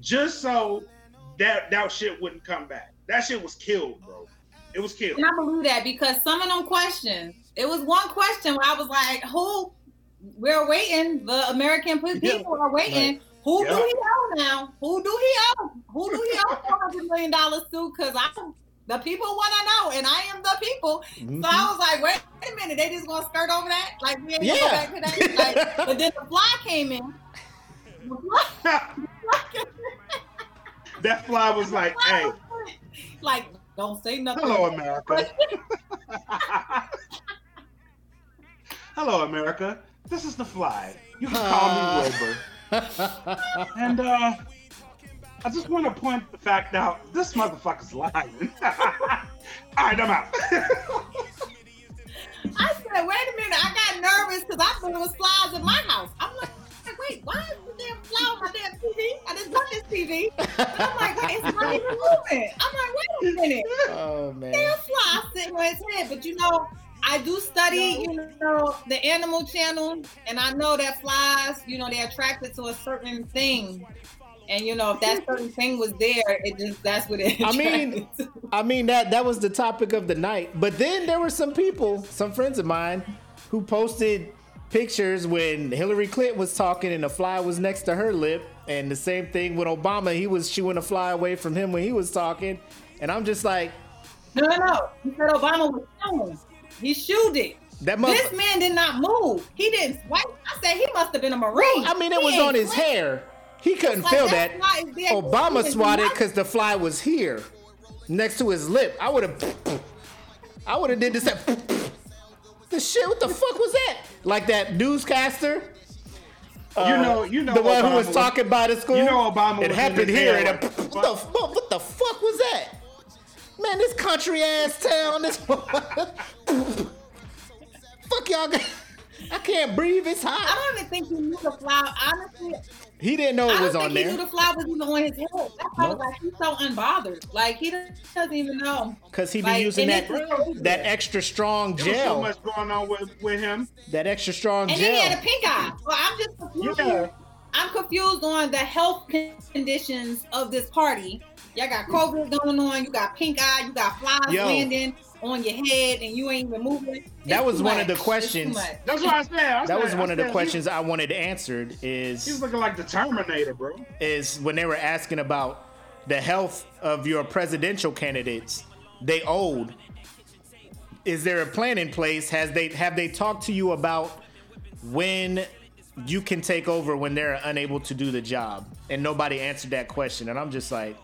just so that that shit wouldn't come back. That shit was killed, bro. It was killed. And I believe that because some of them questions, it was one question where I was like, who? We're waiting. The American *laughs* people yeah. are waiting. Right. Who do he owe now? Who do he owe? Who do he owe four hundred million dollars to? Because I, the people want to know, and I am the people. Mm-hmm. So I was like, wait a minute, they just gonna skirt over that? Like we ain't yeah. go back to that? Like, *laughs* but then the fly came in. *laughs* that fly was like, *laughs* hey, like don't say nothing. Hello, America. Hello, America. This is the fly. You can call me Wilbur and uh, I just want to point the fact out this motherfucker's lying. *laughs* All right, I'm out. *laughs* I said, wait a minute, I got nervous because I thought it was flies in my house. I'm like, wait, why is the damn fly on my damn TV? I just got this TV. And I'm like, wait, it's not even moving. I'm like, wait a minute. Oh man. Damn fly sitting on his head. But you know, I do study, you know, the animal channel, and I know that flies, you know, they're attracted to a certain thing. And you know, if that certain thing was there, it just that's what it. I mean, I mean that that was the topic of the night. But then there were some people, some friends of mine, who posted pictures when Hillary Clinton was talking and the fly was next to her lip, and the same thing with Obama. He was shooing a fly away from him when he was talking, and I'm just like, no, no, no. He said Obama was showing. He shooed it. That mother- this man did not move. He didn't swipe. I said he must have been a marine. I mean, it he was on his hair. He couldn't like feel that. Obama swatted because the fly was here, next to his lip. I would have. I would have did this. the shit. What the fuck was that? Like that newscaster. you uh, know, you know, the one Obama who was, was talking by the school. You know, Obama. It happened here. And a, what, the, what the fuck was that? Man, this country ass town, this *laughs* fuck y'all. *laughs* I can't breathe. It's hot. I don't even think he knew the flower. Honestly, he didn't know it was on there. He knew the flower was even on his head. That's why nope. like he's so unbothered. Like he doesn't even know. Cause he be like, using that that extra strong gel. so much going on with, with him. That extra strong and gel. And he had a pink eye. Well, I'm just confused. Yeah. I'm confused on the health conditions of this party Y'all got COVID going on. You got pink eye. You got flies Yo. landing on your head, and you ain't even moving. That was one much. of the questions. That's what I said. I that was one I of the questions I wanted answered. Is he's looking like the Terminator, bro? Is when they were asking about the health of your presidential candidates, they old. Is there a plan in place? Has they have they talked to you about when you can take over when they're unable to do the job? And nobody answered that question, and I'm just like,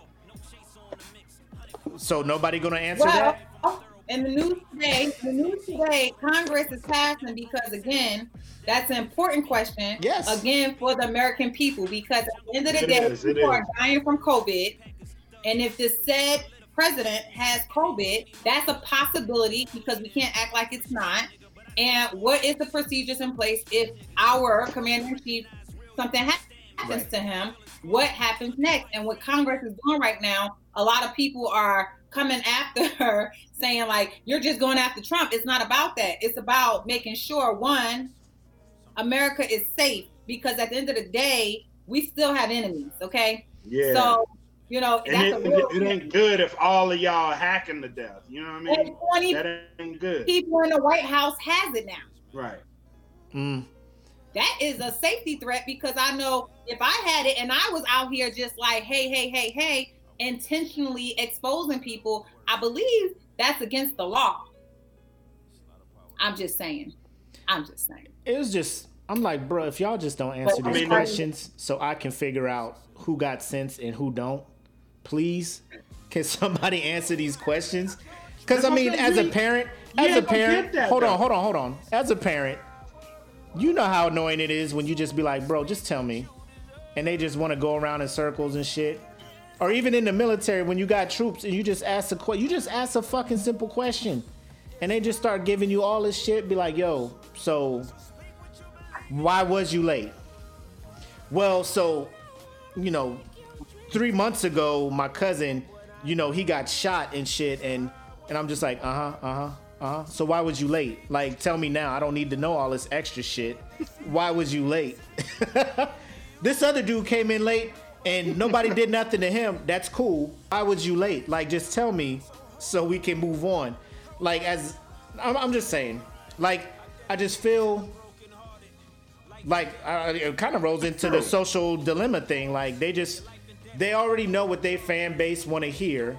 so nobody gonna answer well, that? In the news today, the news today, Congress is passing because again, that's an important question. Yes. Again, for the American people, because at the end of the it day, is, people are dying from COVID, and if the said president has COVID, that's a possibility because we can't act like it's not. And what is the procedures in place if our commander in chief something happens right. to him? What happens next? And what Congress is doing right now a lot of people are coming after *laughs* her saying like you're just going after Trump. It's not about that. It's about making sure one America is safe because at the end of the day, we still have enemies, okay? Yeah. So, you know, and it, it, it, ain't good if all of y'all hacking to death. You know what I mean? 20 that ain't good. People in the White House has it now. Right. Mm. That is a safety threat because I know if I had it and I was out here just like, hey, hey, hey, hey, intentionally exposing people, I believe that's against the law. I'm just saying. I'm just saying. It was just I'm like, bro, if y'all just don't answer but, these I mean, questions so I can figure out who got sense and who don't, please, can *laughs* somebody answer these questions? Because I mean, as a parent, as a parent, hold on, hold on, hold on. As a parent, you know how annoying it is when you just be like, bro, just tell me. And they just want to go around in circles and shit or even in the military when you got troops and you just ask a question, you just ask a fucking simple question, and they just start giving you all this shit. Be like, yo, so why was you late? Well, so you know, three months ago, my cousin, you know, he got shot and shit, and and I'm just like, uh huh, uh huh, Uh-huh. So why was you late? Like, tell me now. I don't need to know all this extra shit. Why was you late? *laughs* this other dude came in late and nobody did nothing to him. That's cool. Why was you late? Like, just tell me so we can move on. Like, as I'm, I'm just saying, like, I just feel like it kind of rolls into the social dilemma thing. Like, they just they already know what their fan base want to hear.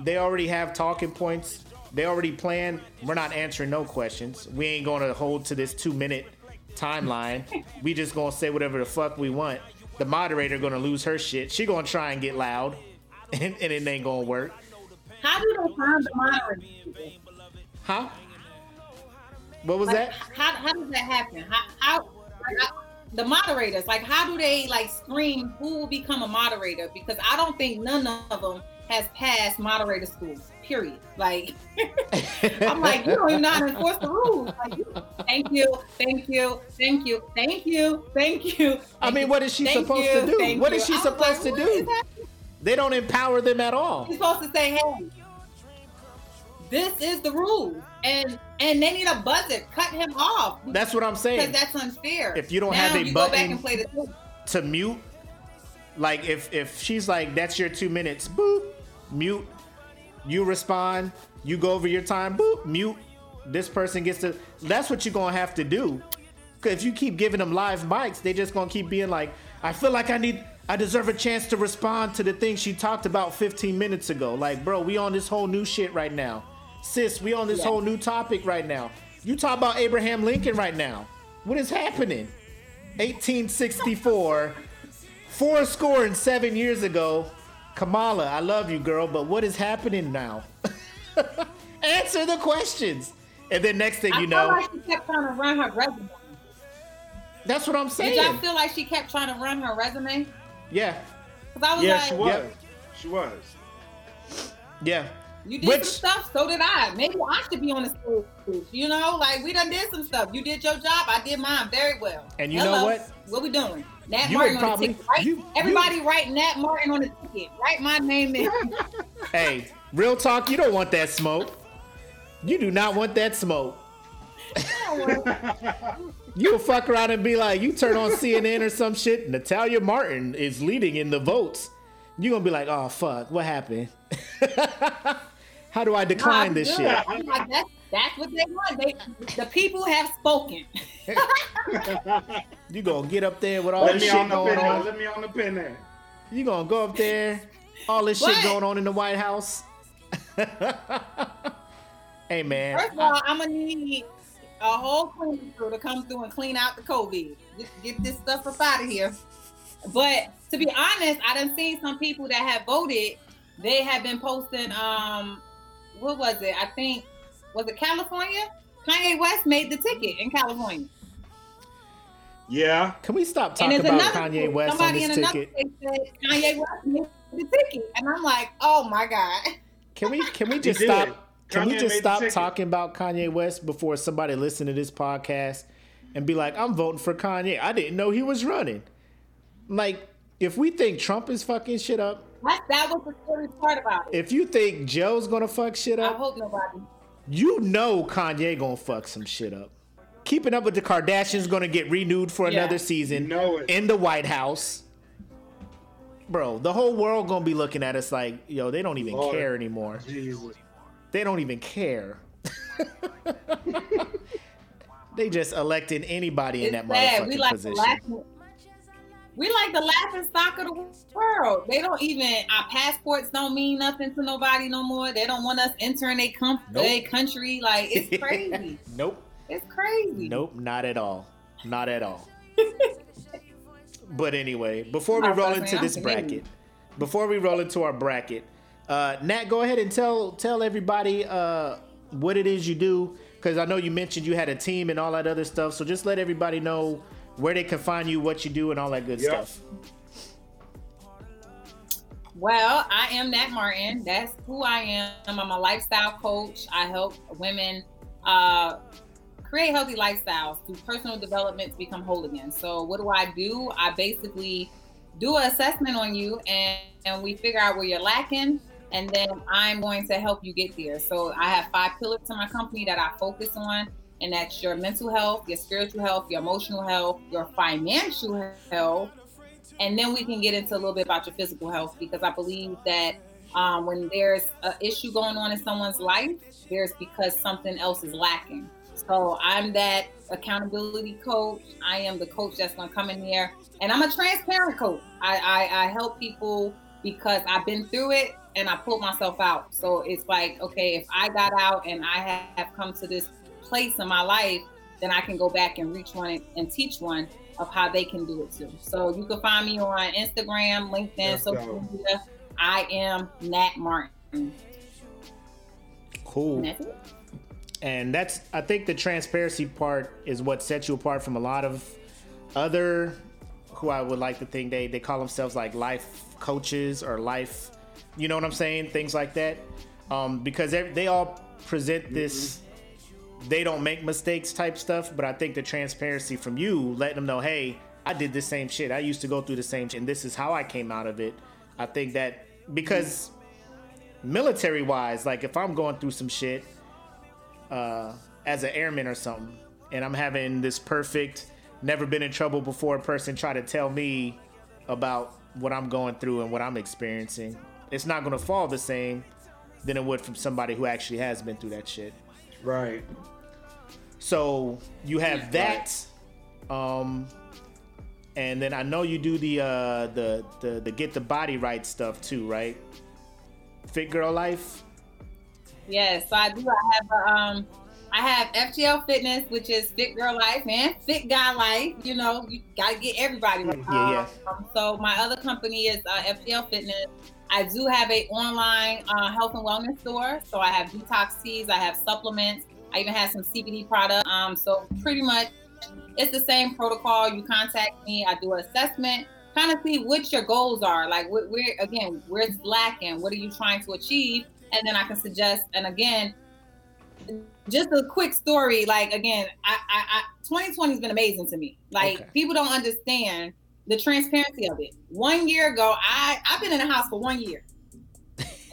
They already have talking points. They already plan. We're not answering no questions. We ain't gonna hold to this two minute timeline. we just gonna say whatever the fuck we want. The moderator gonna lose her shit. She gonna try and get loud, *laughs* and, and it ain't gonna work. How do they find the moderator? Huh? What was Like, that? how, how does that happen? How, how, like, the moderators, like, how do they like scream who will become a moderator? Because I don't think none of them has passed moderator school. Period. Like, *laughs* I'm like, *laughs* you don't even know how to enforce the rules. Like, you- thank you, thank you, thank you, thank you, thank you. I mean, what is she thank supposed you, to do? What is she supposed to like, what do? They don't empower them at all. You're supposed to say, hey, this is the rule. And and they need a buzzer. Cut him off. That's what I'm Because saying. that's unfair. If you don't now have a button- and play the to mute. Like if if she's like, that's your two minutes, boop, mute. You respond. You go over your time, boop, mute. This person gets to. That's what you're gonna have to do. Cause if you keep giving them live mics, they just gonna keep being like, I feel like I need, I deserve a chance to respond to the thing she talked about 15 minutes ago. Like, bro, we on this whole new shit right now. Sis, we on this whole new topic right now. You talk about Abraham Lincoln right now. What is happening? 1864, four score and seven years ago. Kamala, I love you, girl, but what is happening now? *laughs* Answer the questions. And then next thing I you feel know, like she kept trying to run her resume. that's what I'm saying. Did y'all feel like she kept trying to run her resume? Yeah, Because I was Yeah, like, she was. Yep. She was. yeah. you did Which- some stuff, so did I. Maybe I should be on the stage. You know, like we done did some stuff. You did your job, I did mine very well. And you know what? What we doing? Nat You Martin would on probably- the ticket, right? you- you- Everybody write Nat Martin on the ticket. Write my name in. *laughs* Hey, real talk, you don't want that smoke. You do not want that smoke. *laughs* You'll fuck around and be like, you turn on CNN or some shit, Natalia Martin is leading in the votes. You're gonna be like, oh fuck, what happened? *laughs* How do I decline this Good. shit? Like, that's, that's what they want. They, the people have spoken. *laughs* You gonna get up there with all Let this shit on the going pin there. on. Let me on the pin there. You gonna go up there, all this shit going on in the White House. *laughs* hey man, First of all, I'm gonna need a whole cleaning crew to come through and clean out the COVID. Get, get this stuff up out of here. But to be honest, I done seen some people that have voted. They have been posting. Um, what was it? I think was it California? Kanye West made the ticket in California. Yeah. can we stop talking about Kanye group, West on somebody this in ticket? said Kanye West made the ticket, and I'm like, oh my god. Can we can we just did. stop? Can we just stop talking about Kanye West before somebody listen to this podcast and be like, "I'm voting for Kanye." I didn't know he was running. Like, if we think Trump is fucking shit up, That, that was the scary part about it. if you think Joe's gonna fuck shit up, I hope nobody. You know Kanye gonna fuck some shit up. Keeping up with the Kardashians gonna get renewed for Yeah. another season You know in the White House. Bro, the whole world gonna be looking at us like, yo, they don't even Lord. care anymore. Jesus. They don't even care. *laughs* they just elected anybody in It's that sad. motherfucking We like the position. We like the laughing stock of the world. They don't even our passports don't mean nothing to nobody no more. They don't want us entering a com- Nope. country. Like it's *laughs* crazy. nope. it's crazy. Nope, not at all. Not at all. *laughs* but anyway, before we roll into this bracket, before we roll into our bracket, uh, Nat, go ahead and tell tell everybody uh, what it is you do, because I know you mentioned you had a team and all that other stuff. So just let everybody know where they can find you, what you do, and all that good Yep. stuff. Well, I am Nat Martin. That's who I am. I'm a lifestyle coach. I help women uh, create healthy lifestyles through personal development to become whole again. So, what do I do? I basically do an assessment on you, and, and we figure out where you're lacking, and then I'm going to help you get there. So I have five pillars to my company that I focus on, and that's your mental health, your spiritual health, your emotional health, your financial health, and then we can get into a little bit about your physical health because I believe that um, when there's an issue going on in someone's life, there's because something else is lacking. So I'm that accountability coach. I am the coach that's going to come in here, and I'm a transparent coach. I, I, I help people because I've been through it and I pulled myself out. So it's like, okay, if I got out and I have come to this place in my life, then I can go back and reach one and teach one of how they can do it too. So you can find me on Instagram, LinkedIn, Let's social go. media. I am Nat Martin. Cool. And, and that's I think the transparency part is what sets you apart from a lot of other who I would like to think they they call themselves like life coaches or life, you know what I'm saying, things like that, um, because they, they all present this. They don't make mistakes type stuff, but I think the transparency from you, letting them know, hey, I did the same shit. I used to go through the same shit, and this is how I came out of it. I think that because military wise, like if I'm going through some shit uh, as an airman or something, and I'm having this perfect never been in trouble before person try to tell me about what I'm going through and what I'm experiencing, it's not going to fall the same than it would from somebody who actually has been through that shit. Right. So you have that, right. um, and then I know you do the uh, the the the get the body right stuff too, right? Fit girl life. Yes, I do. I have a um I have FGL Fitness, which is Fit Girl Life and Fit Guy Life. You know, you gotta get everybody. Right. Yeah, yeah. Um, so my other company is uh, FGL Fitness. I do have a online uh, health and wellness store. So I have detox teas, I have supplements, I even have some CBD product. Um, so pretty much, it's the same protocol. You contact me, I do an assessment, kind of see what your goals are. Like, where again, where's lacking? What are you trying to achieve? And then I can suggest. And again, just a quick story. Like again, I, I, I 2020 has been amazing to me. Like okay. people don't understand the transparency of it. One year ago, I I've been in the house for one year.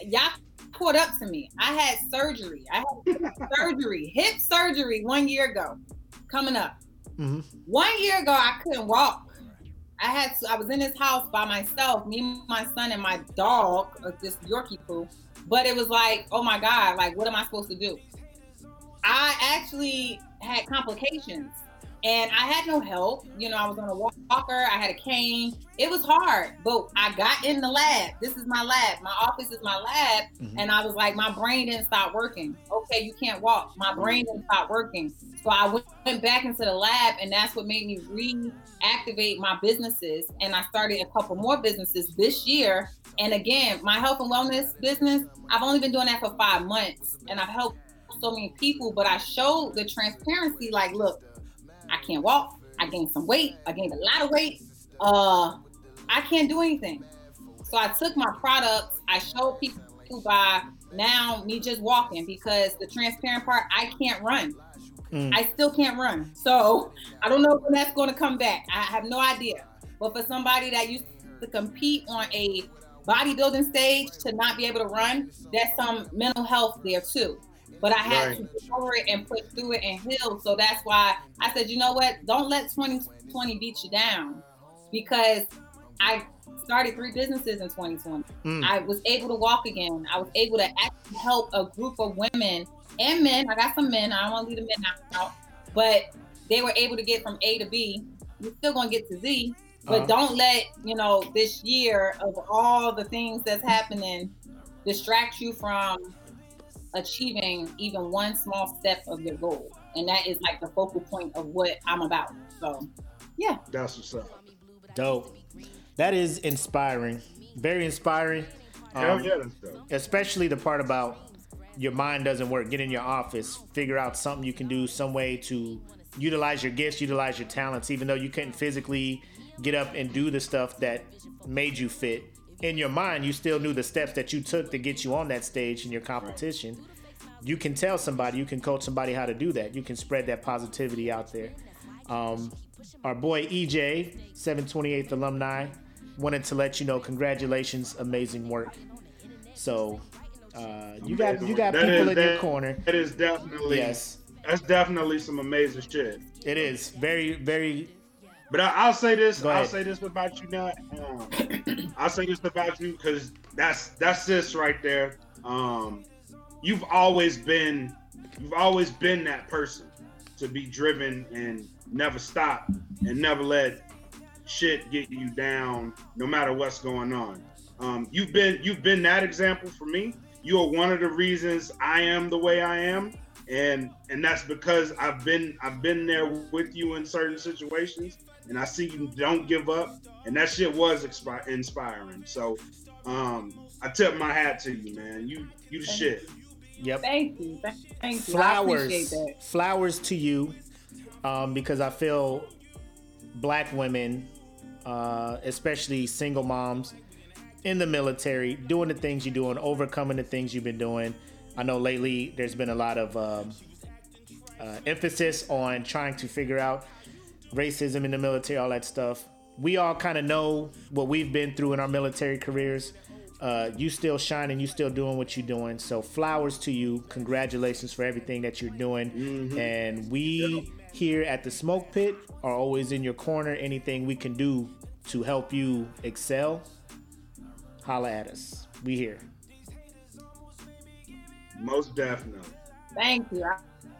Y'all caught up to me. I had surgery. I had *laughs* surgery, hip surgery, one year ago, coming up. Mm-hmm. One year ago, I couldn't walk. I had to, I was in this house by myself, me, my son, and my dog, uh, this Yorkie poo. But it was like, oh my God, like what am I supposed to do? I actually had complications and I had no help. You know, I was on a walker, I had a cane. It was hard, but I got in the lab. This is my lab. My office is my lab. Mm-hmm. And I was like, my brain didn't stop working. Okay, you can't walk. My brain didn't stop working. So I went back into the lab, and that's what made me reactivate my businesses. And I started a couple more businesses this year. And again, my health and wellness business, I've only been doing that for five months, and I've helped so many people, but I showed the transparency like, look, I can't walk. I gained some weight. I gained a lot of weight. Uh, I can't do anything. So I took my products. I showed people by now me just walking because the transparent part, I can't run. Mm. I still can't run. So I don't know when that's going to come back. I have no idea. But for somebody that used to compete on a bodybuilding stage to not be able to run, there's some mental health there too. But I had right. to get over it and push through it and heal. So that's why I said, you know what? Don't let 2020 beat you down because I started three businesses in 2020. Mm. I was able to walk again. I was able to actually help a group of women and men. I got some men. I don't want to leave the men out, but they were able to get from A to B. You're still gonna get to Z, but uh-huh. don't let you know this year of all the things that's happening distract you from achieving even one small step of your goal. And that is like the focal point of what I'm about. So, yeah. That's what's up. Dope. That is inspiring. Very inspiring. Um, yeah. Especially the part about your mind doesn't work. Get in your office, figure out something you can do, some way to utilize your gifts, utilize your talents, even though you couldn't physically get up and do the stuff that made you fit in your mind, you still knew the steps that you took to get you on that stage in your competition. You can tell somebody, you can coach somebody how to do that. You can spread that positivity out there. Um, our boy EJ, 728th alumni, wanted to let you know congratulations, amazing work. So uh, you got you got that people is, in that, your corner. That is definitely yes. That's definitely some amazing shit. It is very very. But I, will say this. I'll say this about you now. Um, I'll say this about you because that's that's this right there. Um, you've always been you've always been that person to be driven and never stop and never let shit get you down no matter what's going on. Um, you've been you've been that example for me. You are one of the reasons I am the way I am, and and that's because I've been I've been there with you in certain situations, and I see you don't give up, and that shit was expi- inspiring. So, um, I tip my hat to you, man. You you the shit. Yep. Thank you. Thank you. Flowers. Flowers to you, um, because I feel black women, uh, especially single moms in the military, doing the things you're doing, overcoming the things you've been doing. I know lately there's been a lot of um, uh, emphasis on trying to figure out racism in the military, all that stuff. We all kind of know what we've been through in our military careers. Uh, you still shining, you still doing what you're doing. So flowers to you. Congratulations for everything that you're doing. Mm-hmm. And we here at the SmokePit are always in your corner. Anything we can do to help you excel, holla at us. We here. Most definitely. Thank you.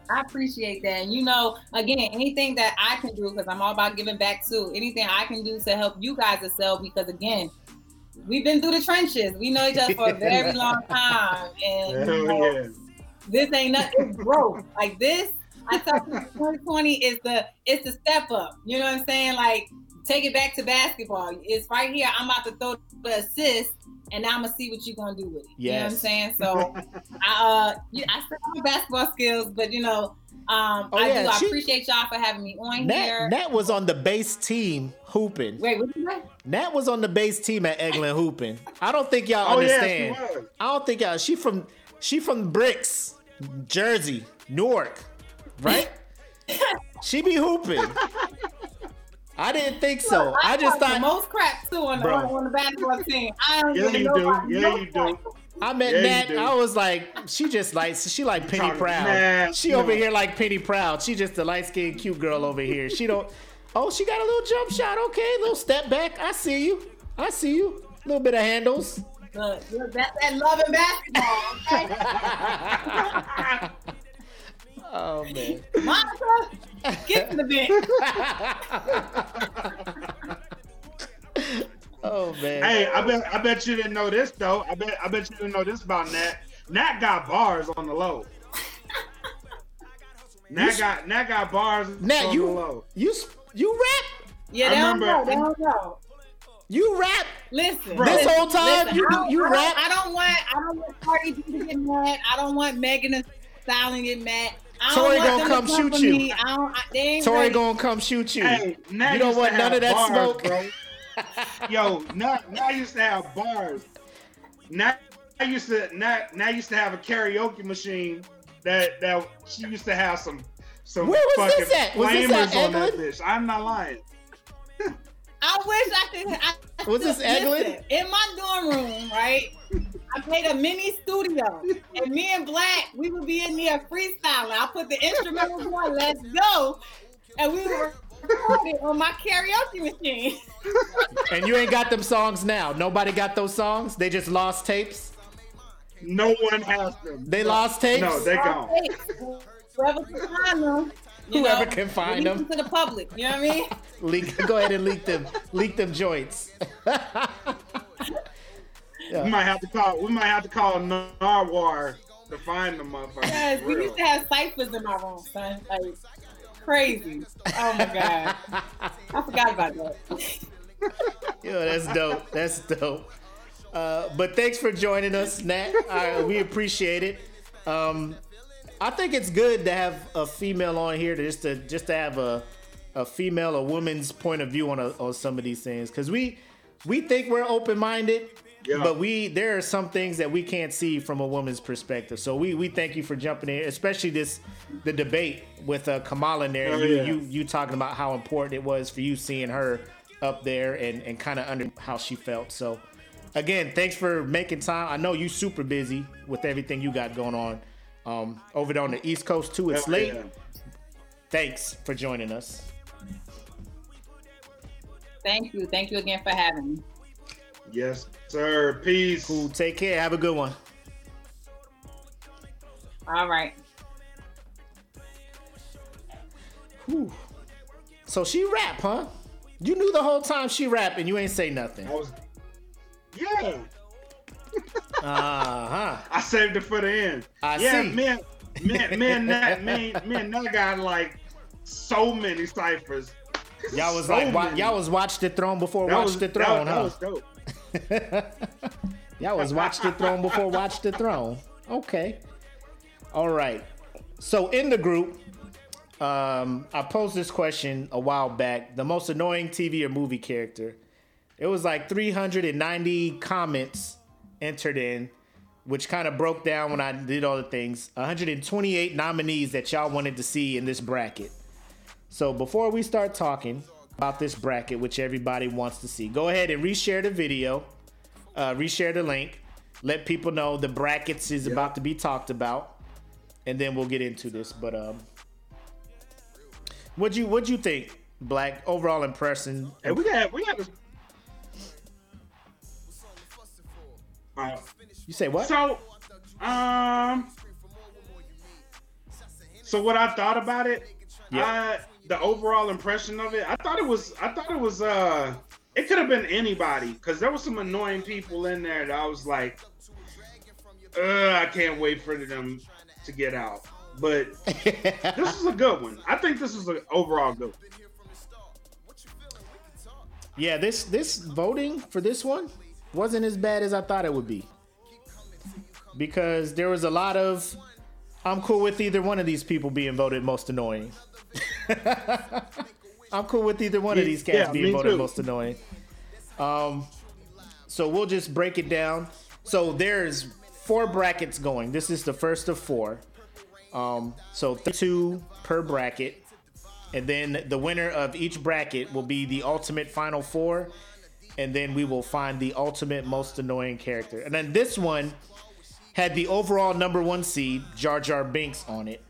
I, appreciate that. And you know, again, anything that I can do, because I'm all about giving back too, anything I can do to help you guys excel, because again, we've been through the trenches. We know each other for a *laughs* very long time. And you know, yeah. this ain't nothing, it's growth. Like this, I tell you, 2020 is the it's the step up. You know what I'm saying? Like take it back to basketball. It's right here. I'm about to throw the assist, and now I'm gonna see what you're gonna do with it. Yes. You know what I'm saying? So, *laughs* I uh, I still have basketball skills, but you know, um, oh, I yeah. do. I she, appreciate y'all for having me on Nat, here. Nat was on the base team hooping. Wait, what you say? Nat was on the base team at Eglin hooping. I don't think y'all oh, understand. Yeah, I don't think y'all. She from she from Bricks, Jersey, Newark, right? *laughs* she be hooping. I didn't think so. Look, I, I, just thought the most crap too on the, on the basketball team. I don't yeah, you do. Yeah, you do. I met yeah, Nat. I was like, she just like she like Penny Proud. Nah, she no. over here like Penny Proud. She just a light skinned cute girl over here. She don't. *laughs* Oh, she got a little jump shot. Okay, little step back. I see you. I see you. A little bit of handles. Look, that's that love and basketball. Okay? *laughs* Oh *laughs* man. Monica, get to the bench. *laughs* oh man. Hey, I bet I bet you didn't know this though. I bet I bet you didn't know this about Nat. Nat got bars on the low. Nat got Nat got bars Nat, on you, the low. You you rap? Yeah, they don't know. They don't know. You rap. Listen, this whole time listen, you you I rap. I don't want I don't want Cardi B to get mad. I don't want Megan to Stallion get mad. Tory gonna come shoot you. I Tory gonna come shoot you. Hey, you don't want none of that bars, smoke. Bro. Yo, now, now used to have bars. Now I used to now, now used to have a karaoke machine that that she used to have some some Where was fucking this at? Was flamers this on that bitch. I'm not lying. *laughs* I wish I could. I, *laughs* was this Eglin? In my dorm room, right? I made a mini studio, and me and Black, we would be in there freestyling. I put the instrumentals on, let's go, and we were recording on my karaoke machine. and you ain't got them songs now. Nobody got those songs. They just lost tapes. No one has them. They lost tapes. No, they gone. Whoever can find. Whoever know, can find them to the public. You know what I mean? *laughs* Leak. Go ahead and leak them. Leak them joints. *laughs* Yeah. We might have to call. We might have to call Narwar to find the motherfucker. Yes, we used to have ciphers in my room, son. Like crazy. Oh my god, I forgot about that. *laughs* Yo, that's dope. That's dope. Uh, but thanks for joining us, Nat. we appreciate it. Um, I think it's good to have a female on here to just to just to have a a female, a woman's point of view on a, on some of these things because we we think we're open minded yeah. But we there are some things that we can't see from a woman's perspective. So we we thank you for jumping in, especially this the debate with uh, Kamala there. Oh, you, yeah. you you talking about how important it was for you seeing her up there and and kind of under how she felt. So again, thanks for making time. I know you super busy with everything you got going on. Um, over on the East Coast too, it's Hell late. yeah. Thanks for joining us. Thank you. Thank you again for having me. Yes, sir. Peace. Cool. Take care. Have a good one. All right. Whew. So she rap, huh? You knew the whole time she rap and you ain't say nothing. I was, yeah. Uh huh. I saved it for the end. I yeah, see. man, man, man, *laughs* that man, man, that got like so many ciphers. Y'all was So like, wa- y'all was watch the throne before That watch was the throne, that huh? was dope. *laughs* Y'all was watch the throne before watch the throne. Okay. All right. So in the group, um, I posed this question a while back. The most annoying TV or movie character. It was like 390 comments entered in, which kind of broke down when I did all the things. 128 nominees that y'all wanted to see in this bracket. So before we start talking about this bracket, which everybody wants to see, go ahead and reshare the video, uh, reshare the link, let people know the brackets is about to be talked about, and then we'll get into this. But um, what'd you what'd you think, Black? Overall impression? Hey, we got we got. You say what? so, um, so what I thought about it, Yeah. I, the overall impression of it, I thought it was, I thought it was, uh, it could have been anybody because there was some annoying people in there that I was like, uh, I can't wait for them to get out. But *laughs* this is a good one. I think this is an overall good one. Yeah, this this voting for this one wasn't as bad as I thought it would be. Because there was a lot of I'm cool with either one of these people being voted most annoying. *laughs* I'm cool with either one of these cats Yeah, being voted too. most annoying. Um so we'll just break it down. So there's four brackets going. This is the first of four. Um so two per bracket. And then the winner of each bracket will be the ultimate final four. And then we will find the ultimate most annoying character. And then this one had the overall number one seed, Jar Jar Binks, on it.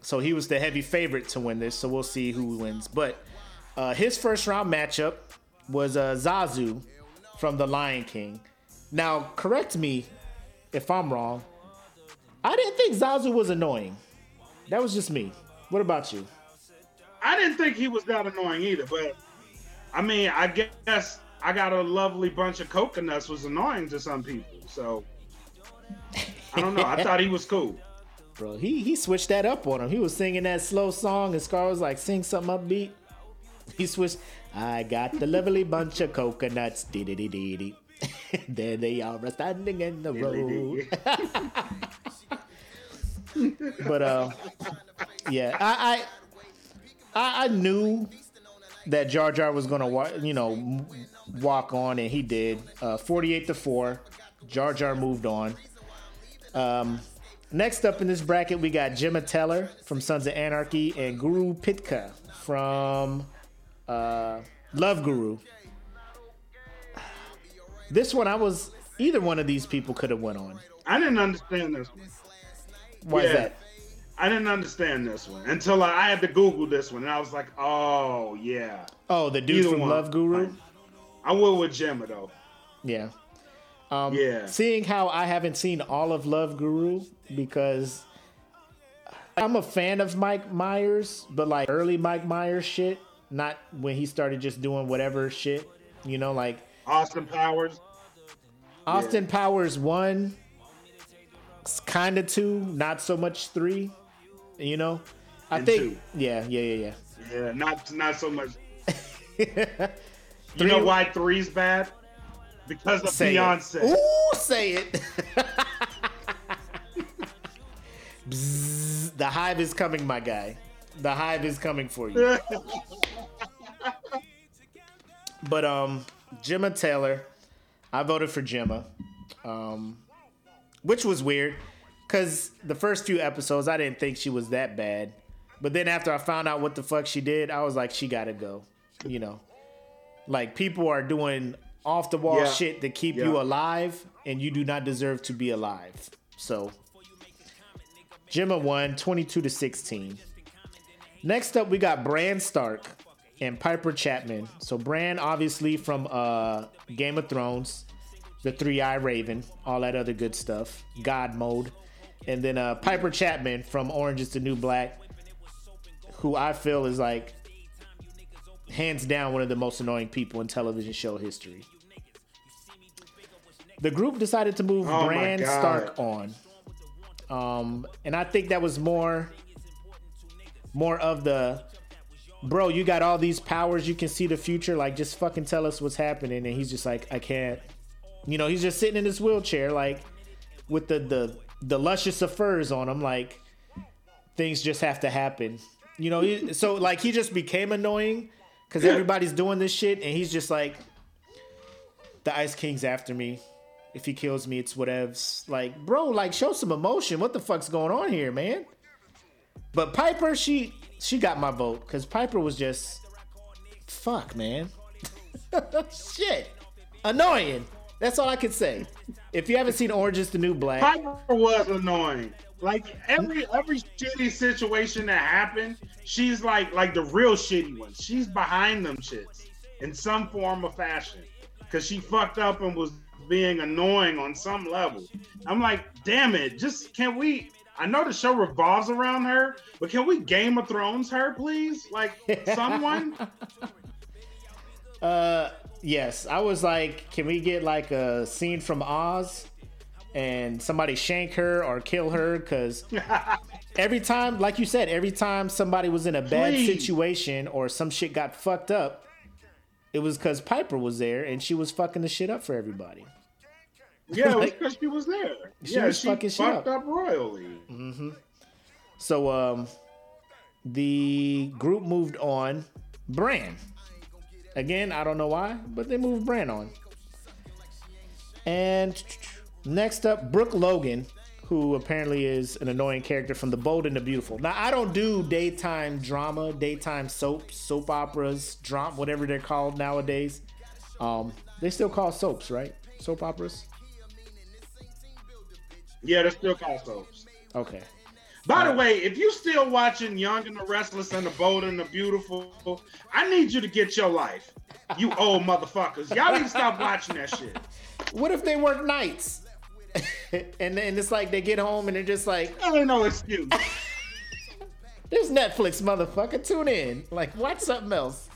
So he was the heavy favorite to win this. So we'll see who wins. But uh, his first round matchup was uh, Zazu from The Lion King. Now, correct me if I'm wrong. I didn't think Zazu was annoying. That was just me. What about you? I didn't think he was that annoying either, but I mean, I guess I got a lovely bunch of coconuts was annoying to some people. So I don't know. I thought he was cool. *laughs* Bro, he he switched that up on him. He was singing that slow song, and Scar was like, "Sing something upbeat." *laughs* He switched. I got the lovely bunch of coconuts. Dee dee dee dee dee. *laughs* there they are, standing in the road. But uh, yeah, I I I, knew that Jar Jar was gonna wa- you know walk on, and he did. Uh, Forty-eight to four, Jar Jar moved on. Um, next up in this bracket, we got Gemma Teller from Sons of Anarchy and Guru Pitka from uh, Love Guru. This one, I was either one of these people could have went on. I didn't understand this one. Why is that? I didn't understand this one until I, I had to Google this one, and I was like, "Oh yeah." Oh, the dude Either from one. Love Guru. I went with Gemma though. Yeah. Um, Yeah. Seeing how I haven't seen all of Love Guru because I'm a fan of Mike Myers, but like early Mike Myers shit, not when he started just doing whatever shit. You know, like Austin Powers. Austin Powers one, kind of two, not so much three. You know, I And think two. yeah, yeah, yeah, Yeah, not not so much. yeah. *laughs* You know why three's bad? Because of Say Beyonce. it. Ooh, say it. Bzzz, the hive is coming, my guy. The hive is coming for you. But um, Gemma Teller, I voted for Gemma, um, which was weird because the first few episodes I didn't think she was that bad, but then after I found out what the fuck she did, I was like, she gotta go. You know, like people are doing off the wall Yeah. shit that keep Yeah. you alive, and you do not deserve to be alive. So, Gemma won 22 to 16. Next up, we got Bran Stark and Piper Chapman. So, Bran, obviously from uh, Game of Thrones, the Three Eye Raven, all that other good stuff, God mode. And then uh, Piper Chapman from Orange is the New Black, who I feel is like hands down one of the most annoying people in television show history. The group decided to move Oh Bran Stark on. Um, and I think that was more more of the bro, you got all these powers, you can see the future, like just fucking tell us what's happening. And he's just like, I can't. You know, he's just sitting in his wheelchair, like with the the the luscious of furs on him, like things just have to happen. You know, he, so like he just became annoying because everybody's doing this shit, and he's just like, the Ice King's after me. If he kills me, it's whatevs. Like, bro, like show some emotion. What the fuck's going on here, man? But Piper, she she got my vote because Piper was just fuck, man. *laughs* Shit, annoying. That's all I can say. If you haven't seen Orange is the New Black, Piper was annoying. Like every every shitty situation that happened, she's like like the real shitty one. She's behind them shits in some form or fashion because she fucked up and was being annoying on some level. I'm like, damn it, just can we? I know the show revolves around her, but can we Game of Thrones her, please? Like someone. *laughs* Uh, yes, I was like, can we get like a scene from Oz and somebody shank her or kill her? Because *laughs* every time, like you said, every time somebody was in a bad Please. situation or some shit got fucked up, it was because Piper was there and she was fucking the shit up for everybody. Yeah, it was Like- because she was there. She yeah, was she fucking shit fucked up. up royally. So, um, the group moved on. Brand. Again, I don't know why, but they moved Brand on. And next up, Brooke Logan, who apparently is an annoying character from The Bold and the Beautiful. Now, I don't do daytime drama, daytime soaps, soap operas, drama, whatever they're called nowadays. Um, they still call soaps, right? Soap operas. Yeah, they're still called soaps. Okay. By the way, if you're still watching Young and the Restless and the Bold and the Beautiful, I need you to get your life. You old motherfuckers. Y'all need to stop watching that shit. *laughs* What if they work nights? *laughs* and then it's like they get home and they're just like, That ain't no excuse. *laughs* "There's Netflix, motherfucker. Tune in. Like, watch something else."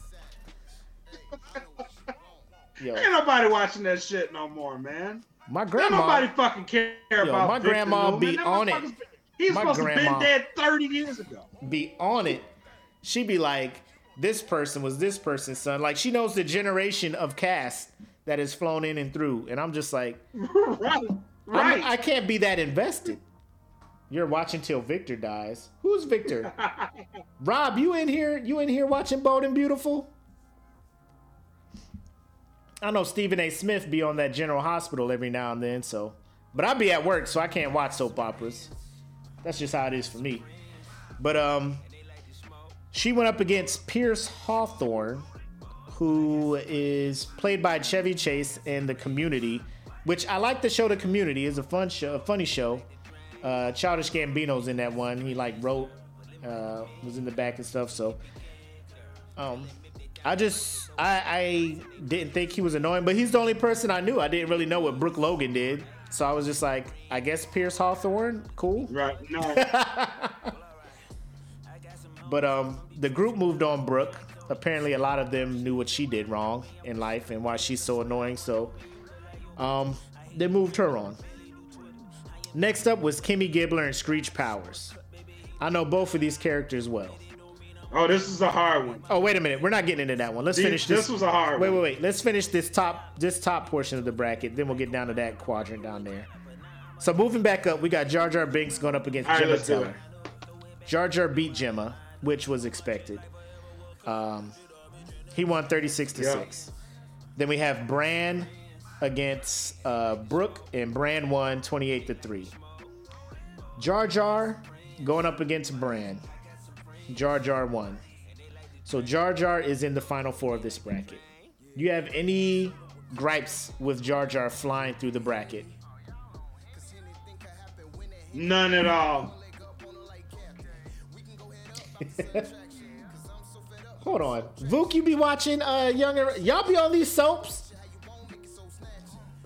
Yo, Ain't nobody watching that shit no more, man. my grandma. Ain't nobody fucking care about my Victor grandma Newman. be on it. been- He's My supposed to grandma- been dead 30 years ago. be on it. She be like, this person was this person's son. Like she knows the generation of cast that has flown in and through. And I'm just like, *laughs* right. I'm- Right. I can't be that invested. You're watching till Victor dies. Who's Victor? *laughs* Rob, you in here? You in here watching Bold and Beautiful? I know Stephen A. Smith be on that General Hospital every now and then, so but I be at work, so I can't watch soap operas. That's just how it is for me. But um she went up against Pierce Hawthorne, who is played by Chevy Chase in the community, which I like the show The Community. is a fun show, a funny show. Uh Childish Gambino's in that one. He like wrote, uh, was in the back and stuff, so um I just I, I didn't think he was annoying, but he's the only person I knew. I didn't really know what Brooke Logan did. So I was just like, I guess Pierce Hawthorne, cool. right. No. *laughs* But um, the group moved on Brooke. Apparently, a lot of them knew what she did wrong in life and why she's so annoying. So, um, they moved her on. Next up was Kimmy Gibbler and Screech Powers. I know both of these characters well. Oh, this is a hard one. Oh, wait a minute. We're not getting into that one. Let's These- finish this. this was a hard Wait, one. wait, wait. Wait. Let's finish this top this top portion of the bracket. Then we'll get down to that quadrant down there. So moving back up, we got Jar Jar Binks going up against All right, Gemma let's Teller. Jar Jar beat Gemma, which was expected. Um, he won 36 to Yeah. 6. Then we have Bran against uh, Brooke, and Bran won 28 to 3. Jar Jar going up against Bran. Jar Jar won. So Jar Jar is in the final four of this bracket. Do you have any gripes with Jar Jar flying through the bracket? None at all. *laughs* Hold on, Vuk, you be watching uh younger? Y'all be on these soaps?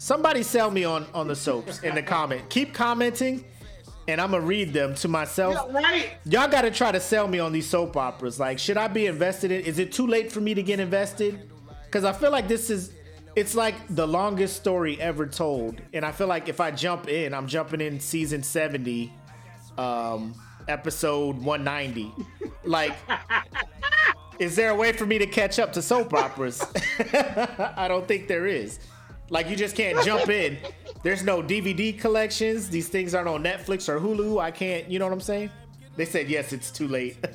Somebody sell me on on the soaps in the comment. Keep commenting, and I'm gonna read them to myself. Yeah, right. Y'all gotta try to sell me on these soap operas. Like, should I be invested in? Is it too late for me to get invested? Because I feel like this is, it's like the longest story ever told, and I feel like if I jump in, I'm jumping in season 70, um, episode 190. like, is there a way for me to catch up to soap operas? *laughs* I don't think there is. Like, you just can't jump *laughs* in. There's no DVD collections. These things aren't on Netflix or Hulu. I can't, you know what I'm saying? They said, yes, it's too late. *laughs*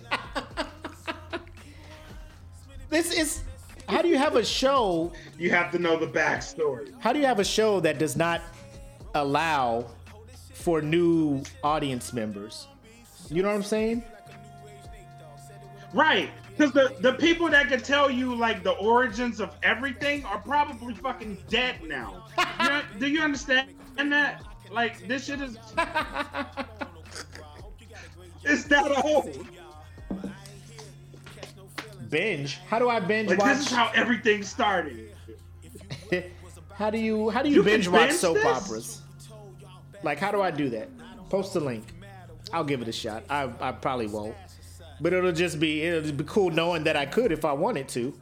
this is. How do you have a show? You have to know the backstory. How do you have a show that does not allow for new audience members? You know what I'm saying? Right. Because the, the people that can tell you like the origins of everything are probably fucking dead now. You know, do you understand that? Like this shit is *laughs* It's that old. Binge. How do I binge Like watch? this is how everything started. *laughs* how do you how do you, You can binge watch binge soap this? operas? Like how do I do that? Post the link. I'll give it a shot. I I probably won't. But it'll just be it'll be cool knowing that I could if I wanted to.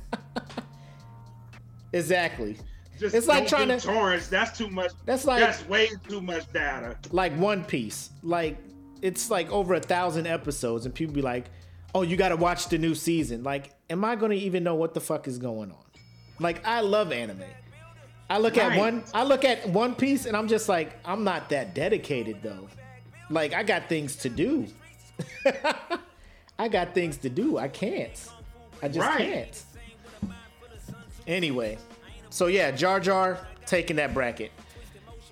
*laughs* exactly. Just It's like trying to- torrents. That's too much. That's like- that's way too much data. like One Piece. Like it's like over a thousand episodes, and people be like, "Oh, you got to watch the new season." Like, am I gonna even know what the fuck is going on? Like, I love anime. I look at one. I look at One Piece, and I'm just like, I'm not that dedicated though. Like, I got things to do. *laughs* I got things to do. I can't. I just Right. can't. Anyway, so yeah, Jar Jar taking that bracket.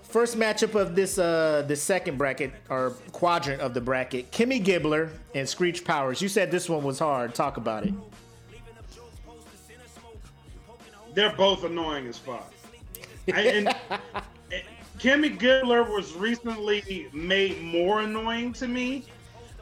First matchup of this uh the second bracket or quadrant of the bracket, Kimmy Gibbler and Screech Powers. You said this one was hard. Talk about it. They're both annoying as fuck. I, and, *laughs* and Kimmy Gibbler was recently made more annoying to me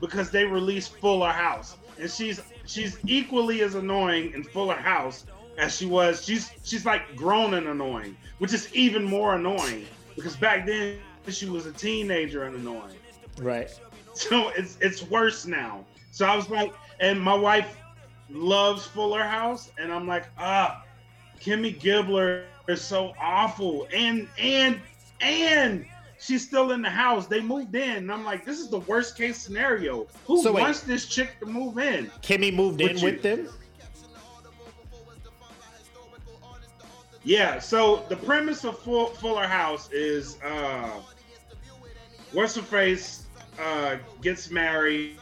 because they released Fuller House, and she's she's equally as annoying in Fuller House as she was. She's she's like grown and annoying, which is even more annoying because back then she was a teenager and annoying. Right. So it's it's worse now. So I was like, and my wife loves Fuller House, and I'm like, ah, Kimmy Gibbler is so awful, and and and she's still in the house. They moved in, and I'm like, this is the worst case scenario. Who So wait. wants this chick to move in? Kimmy moved in you- with them. Yeah. So the premise of Full, Fuller House is, uh, what's her face uh, gets married,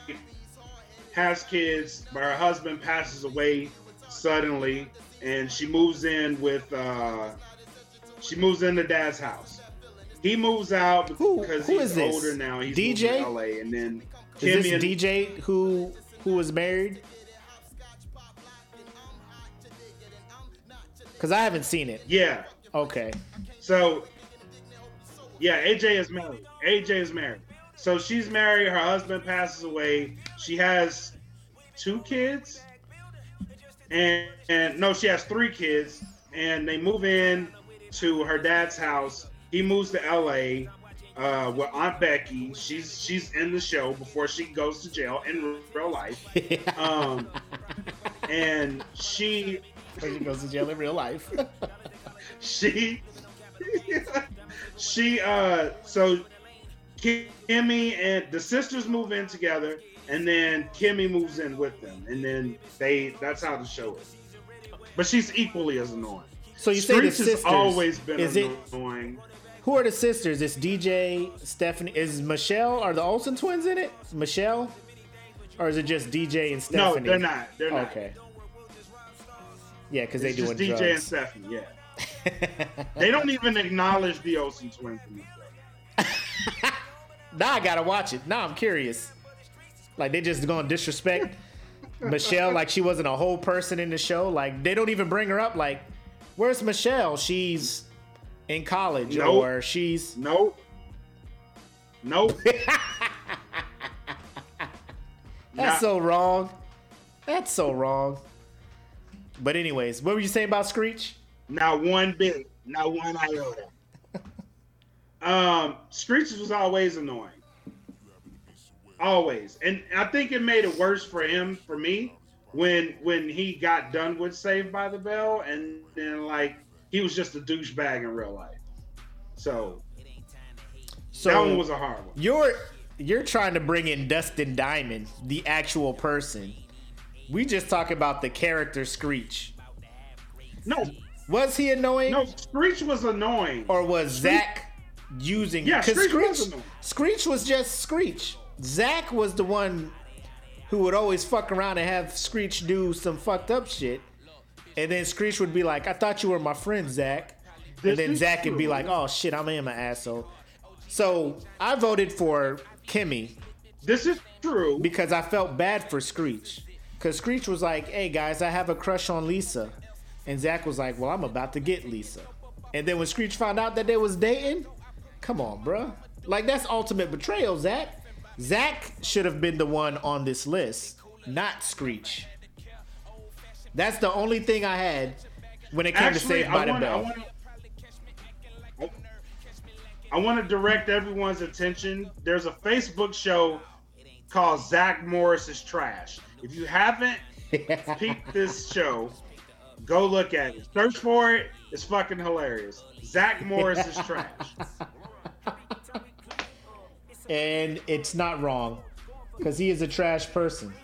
has kids, but her husband passes away suddenly, and she moves in with uh, she moves into dad's house. He moves out Who- because who he's is this? older now. He's DJ? to LA, and then Is this and DJ who who was married? Cause I haven't seen it. yeah. Okay. So, yeah, AJ is married. AJ is married. So she's married. Her husband passes away. She has two kids, and and no, she has three kids. And they move in to her dad's house. He moves to LA uh, with Aunt Becky. She's she's in the show before she goes to jail in real life. *laughs* Um, and she She goes to jail in real life. *laughs* she *laughs* she uh so Kimmy and the sisters move in together and then Kimmy moves in with them and then they that's how the show is. But she's equally as annoying. So you say the sisters? has always been is it annoying. Who are the sisters? It's DJ, Stephanie. Is Michelle? Are the Olsen twins in it? Michelle, or is it just DJ and Stephanie? No, they're not. They're not. Okay. Yeah, because they doing just DJ and. Stephanie, yeah. *laughs* they don't even acknowledge the Olsen twins in. Now *laughs* I gotta watch it. Now I'm curious. Like they just gonna disrespect *laughs* Michelle like she wasn't a whole person in the show. Like they don't even bring her up. Like Where's Michelle? She's in college Nope. or she's Nope. Nope. *laughs* That's Not- so wrong. That's so wrong. But anyways, what were you saying about Screech? Not one bit. Not one iota. *laughs* um, Screech was always annoying. Always. And I think it made it worse for him, for me, when when he got done with Saved by the Bell and then like he was just a douchebag in real life. So So that one was a hard one. you're you're trying to bring in Dustin Diamond, the actual person. We just talk about the character Screech. No, Was he annoying? no, Screech was annoying. Or was Zach using Yeah, 'cause Screech was annoying. Screech was just Screech. Zach was the one who would always fuck around and have Screech do some fucked up shit. And then Screech would be like, I thought you were my friend, Zach. And then Zach would be like, oh shit, I am an asshole. So I voted for Kimmy This is true. because I felt bad for Screech. Because Screech was like, hey guys, I have a crush on Lisa. And Zach was like, well, I'm about to get Lisa. And then when Screech found out that they was dating, come on, bruh. Like, that's ultimate betrayal, Zach. Zach should have been the one on this list, not Screech. That's the only thing I had when it came to Actually, Saved by I the to. Bell. I want to direct everyone's attention. There's a Facebook show called Zach Morris is Trash. If you haven't *laughs* peeped this show, go look at it. Search for it. It's fucking hilarious. Zach Morris is trash. and it's not wrong because he is a trash person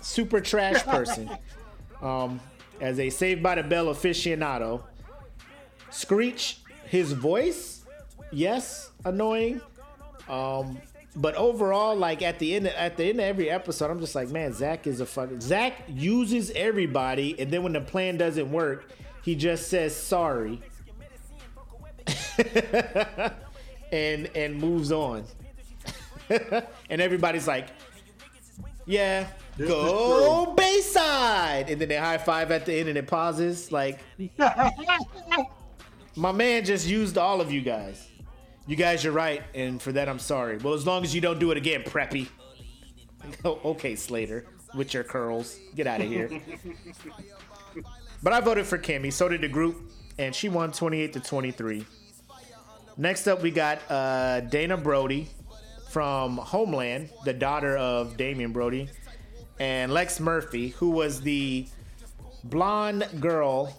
super trash person *laughs* um as a saved by the bell aficionado screech his voice yes annoying um but overall like at the end at the end of every episode i'm just like man zach is a fucking zach uses everybody and then when the plan doesn't work he just says sorry. *laughs* And and moves on. *laughs* And everybody's like, "Yeah, go Bayside," and then they high five at the end, and it pauses. Like, *laughs* my man just used all of you guys. You guys, you're right, and for that I'm sorry. Well, as long as you don't do it again, Preppy. *laughs* Oh, okay, Slater, with your curls, get out of here. *laughs* but I voted for Kimmy. So did the group, and she won 28 to 23. Next up, we got uh, Dana Brody from Homeland, the daughter of Damian Brody, and Lex Murphy, who was the blonde girl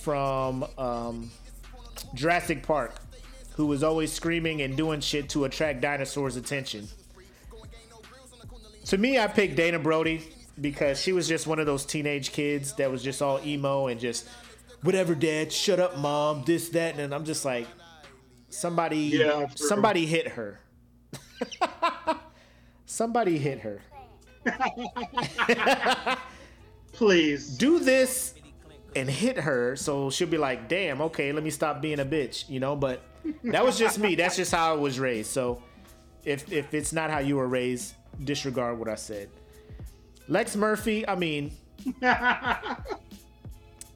from um, Jurassic Park, who was always screaming and doing shit to attract dinosaurs' attention. To me, I picked Dana Brody because she was just one of those teenage kids that was just all emo and just whatever, dad, shut up, mom, this, that, and I'm just like, somebody, Yeah, somebody hit her. *laughs* somebody hit her. *laughs* Please. do this and hit her so she'll be like damn okay let me stop being a bitch you know? But that was just me. That's just how i was raised. So if if it's not how you were raised disregard what i said. Lex murphy i mean *laughs*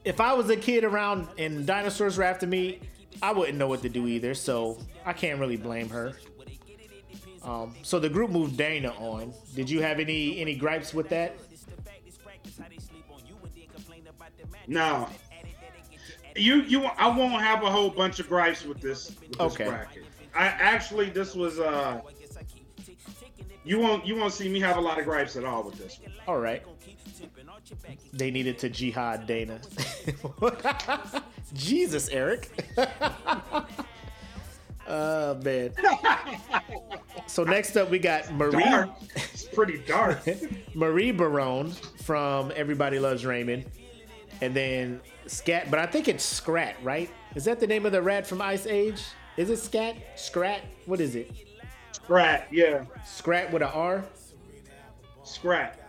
if i was a kid around and dinosaurs were after me i wouldn't know what to do either so i can't really blame her um, so the group moved dana on did you have any any gripes with that No. You you I won't have a whole bunch of gripes with this, with this Okay. bracket. I actually this was uh you won't you won't see me have a lot of gripes at all with this one. All right. They needed to jihad Dana. *laughs* Jesus, Eric. *laughs* oh man. So next up we got Marie Dark. It's pretty dark. *laughs* Marie Barone from Everybody Loves Raymond. And then Scat, but I think it's Scrat, right? Is that the name of the rat from Ice Age? Is it Scat? Scrat? What is it? Scrat, yeah. Scrat with a R? Scrat.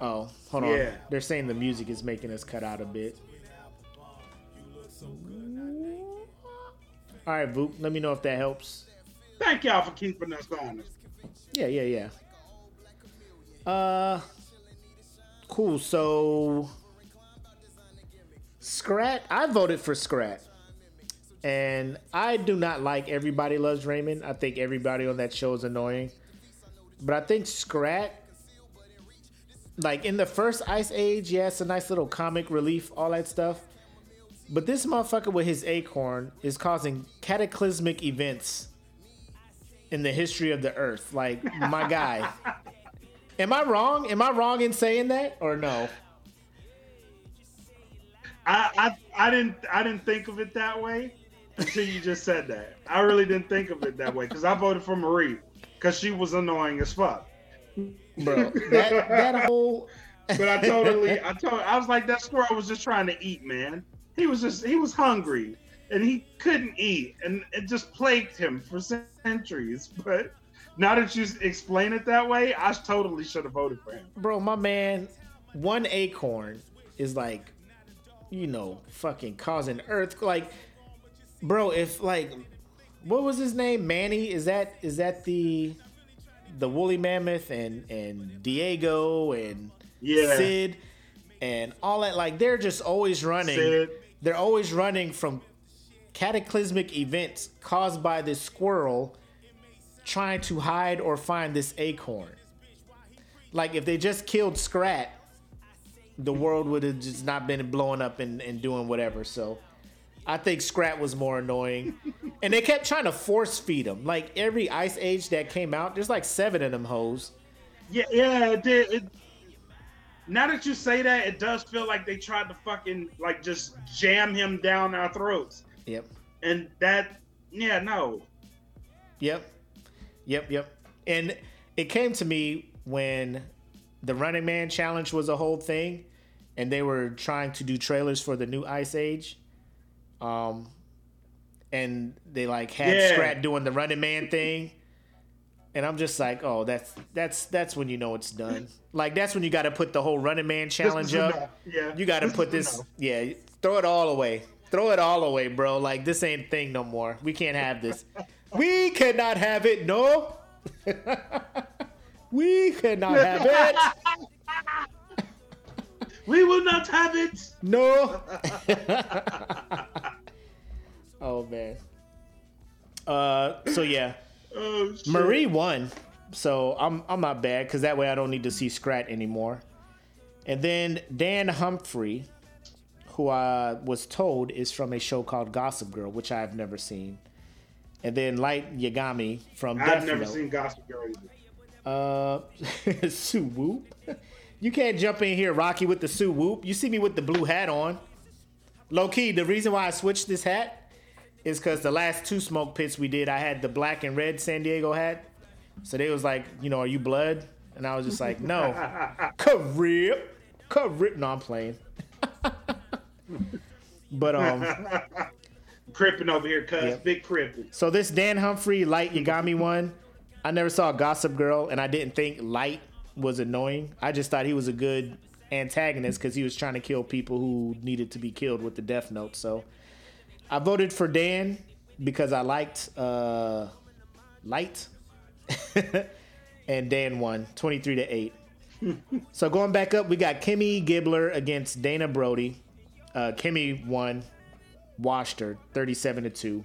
Oh, hold on. Yeah. They're saying the music is making us cut out a bit. All right, Voop. Let me know if that helps. Thank y'all for keeping us honest. Yeah, yeah, yeah. Uh, cool. So, Scrat, I voted for Scrat. And I do not like Everybody Loves Raymond. I think everybody on that show is annoying. But I think Scrat, like in the first Ice Age, yeah, it's a nice little comic relief, all that stuff. But this motherfucker with his acorn is causing cataclysmic events in the history of the earth. Like, my guy. *laughs* Am I wrong? Am I wrong in saying that or no? I, I I didn't I didn't think of it that way until you just said that. I really didn't think of it that way because I voted for Marie because she was annoying as fuck. Bro, that, that whole. *laughs* but I totally, I told, I was like, that squirrel was just trying to eat, man. He was just, he was hungry and he couldn't eat, and it just plagued him for centuries. *laughs* But now that you explain it that way, I totally should have voted for him. Bro, my man, one acorn is like, you know, fucking causing earth. Like, bro, if like, what was his name? Manny? Is that is that the the woolly mammoth and and Diego and Yeah. Sid and all that? Like, they're just always running. Sid. They're always running from cataclysmic events caused by this squirrel trying to hide or find this acorn. Like if they just killed Scrat, the world would have just not been blowing up and, and doing whatever. So I think Scrat was more annoying. and they kept trying to force feed him. Like every Ice Age that came out, there's like seven of them hoes. Yeah, yeah, it. It, now that you say that, it does feel like they tried to fucking like just jam him down our throats, Yep. and that, yeah, no, Yep. Yep, yep. And it came to me when the Running Man challenge was a whole thing and they were trying to do trailers for the new Ice Age. Um and they like had Yeah. Scrat doing the Running Man thing. And I'm just like, "Oh, that's that's that's when you know it's done." Like that's when you got to put the whole Running Man challenge up. enough. Yeah. You got to put this enough. yeah, throw it all away. Throw it all away, bro. Like this ain't thing no more. We can't have this. *laughs* we cannot have it. No. *laughs* we cannot have it. *laughs* we will not have it. No. oh man. Uh so yeah. Oh, shit. Marie won. So I'm I'm not bad because that way I don't need to see Scrat anymore. And then Dan Humphrey, who I was told is from a show called Gossip Girl, which I've never seen. And then Light Yagami from I've Death never Note. seen Gossip Girl either. Uh, *laughs* Sue Whoop. *laughs* You can't jump in here, Rocky, with the Sue Whoop. You see me with the blue hat on. Low key, the reason why I switched this hat is because the last two smoke pits we did, I had the black and red San Diego hat. So they was like, you know, are you blood? And I was just like, no. *laughs* Carib. Carib. No, I'm playing. but um, *laughs* Crippin' over here, cuz Yep. big crippin'. so this Dan Humphrey Light Yagami one, I never saw Gossip Girl, and I didn't think Light was annoying. I just thought he was a good antagonist because he was trying to kill people who needed to be killed with the Death Note. So I voted for Dan because I liked uh, Light, *laughs* and Dan won twenty three to eight. so going back up, we got Kimmy Gibbler against Dana Brody. Uh, Kimmy won, washed her thirty seven to two.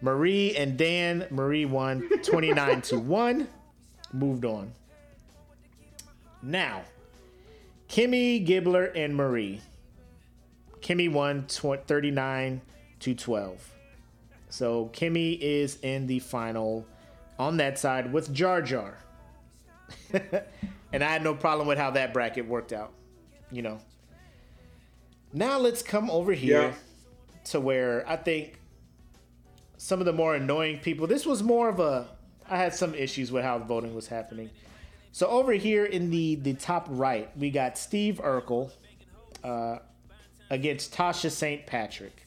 Marie and Dan, Marie won 29 to *laughs* 1. Moved on. Now, Kimmy, Gibbler, and Marie. Kimmy won tw- 39 to 12. So Kimmy is in the final on that side with Jar Jar. *laughs* and I had no problem with how that bracket worked out. You know. Now let's come over here Yeah. to where I think some of the more annoying people. This was more of a. I had some issues with how the voting was happening. So over here in the the top right, we got Steve Urkel uh, against Tasha St. Patrick,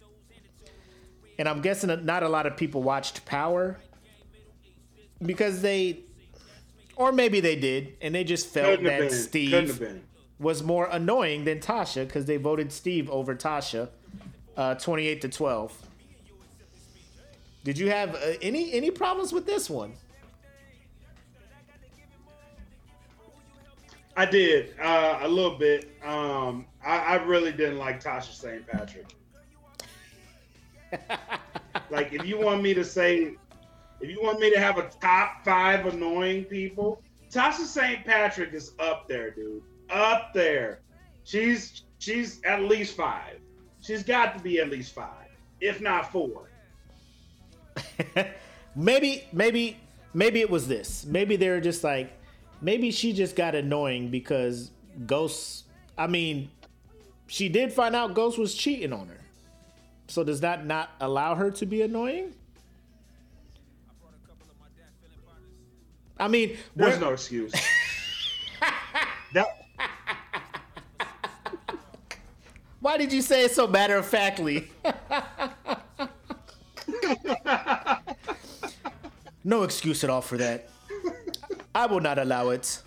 and I'm guessing that not a lot of people watched Power because they, or maybe they did, and they just felt Couldn't that. Steve Couldn't have been. was more annoying than Tasha because they voted Steve over Tasha, uh, 28 to 12. Did you have uh, any any problems with this one? I did uh, a little bit. Um, I, I really didn't like Tasha St. Patrick. Like, if you want me to say, if you want me to have a top five annoying people, Tasha St. Patrick is up there, dude. Up there. She's she's at least five. She's got to be at least five, if not four. *laughs* maybe, maybe, maybe it was this. Maybe they were just like, maybe she just got annoying because Ghost. I mean, she did find out Ghost was cheating on her. So does that not allow her to be annoying? I mean, there's no excuse. *laughs* that. Why did you say it so matter of factly? *laughs* no excuse at all for that. I will not allow it.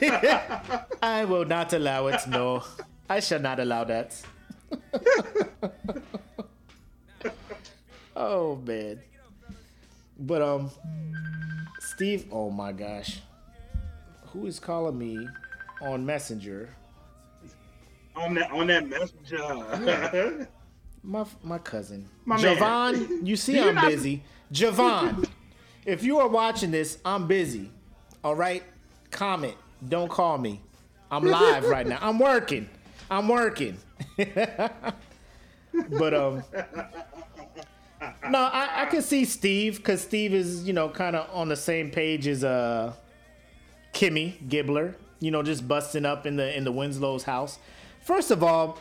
*laughs* I will not allow it. No, I shall not allow that. Oh man. But um, Steve. Oh my gosh, who is calling me on Messenger? On that on that messenger. *laughs* my my cousin, my Javon. Man. You see, I'm not... busy. Javon, if you are watching this, I'm busy. All right, comment. Don't call me. I'm live right now. I'm working. I'm working. *laughs* but um, *laughs* no, I, I can see Steve because Steve is you know kind of on the same page as uh Kimmy Gibbler. You know, just busting up in the in the Winslow's house. First of all,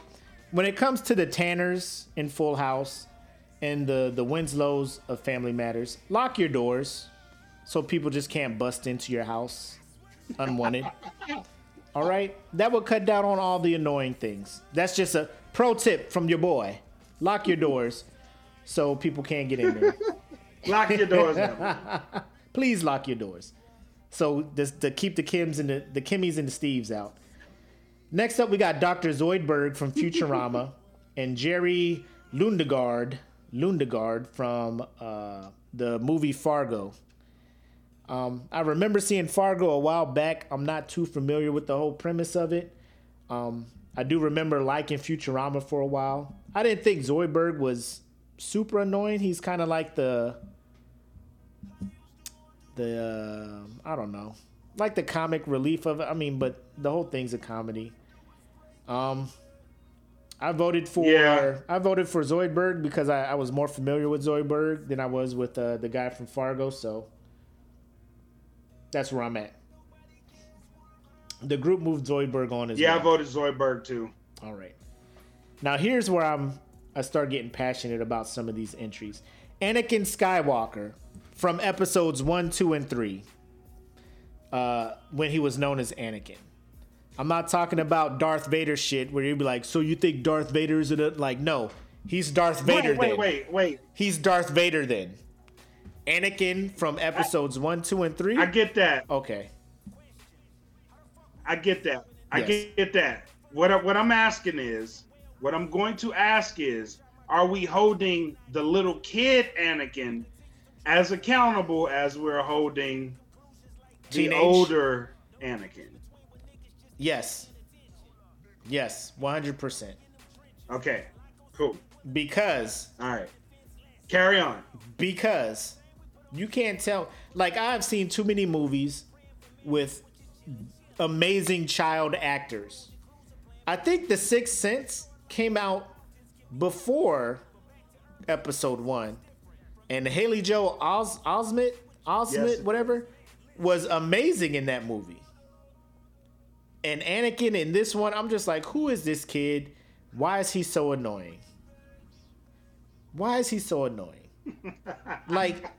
when it comes to the Tanners in Full House and the the Winslows of Family Matters, lock your doors so people just can't bust into your house unwanted. *laughs* all right, that will cut down on all the annoying things. That's just a pro tip from your boy. Lock your doors so people can't get in there. *laughs* lock your doors. *laughs* Please lock your doors. So this, to keep the Kims and the, the Kimmys and the Steves out. Next up, we got Dr. Zoidberg from Futurama *laughs* and Jerry Lundegaard, Lundegaard from uh, the movie Fargo. Um, I remember seeing Fargo a while back. I'm not too familiar with the whole premise of it. Um, I do remember liking Futurama for a while. I didn't think Zoidberg was super annoying. He's kind of like the the uh, I don't know, like the comic relief of it. I mean, but the whole thing's a comedy. Um, I voted for yeah. I voted for Zoidberg because I, I, was more familiar with Zoidberg than I was with uh, the guy from Fargo. So that's where I'm at. The group moved Zoidberg on as yeah, well. I voted Zoidberg too. All right. Now here's where I'm I start getting passionate about some of these entries. Anakin Skywalker from episodes one, two, and three. Uh, when he was known as Anakin. I'm not talking about Darth Vader shit where you'd be like, so you think Darth Vader is a like no, he's Darth Vader. Wait, wait, then. wait, wait. He's Darth Vader then. Anakin from episodes I, one, two, and three. I get that. Okay. I get that. I yes. get that. What I, what I'm asking is, what I'm going to ask is, are we holding the little kid Anakin as accountable as we're holding Teenage. the older Anakin? Yes. Yes, 100%. Okay, cool. Because. All right. Carry on. Because you can't tell. Like, I've seen too many movies with amazing child actors. I think The Sixth Sense came out before episode one. And Haley Joel Os- Osment, Osment, yes. whatever, was amazing in that movie and Anakin in this one, I'm just like, who is this kid? Why is he so annoying? Why is he so annoying? *laughs* like,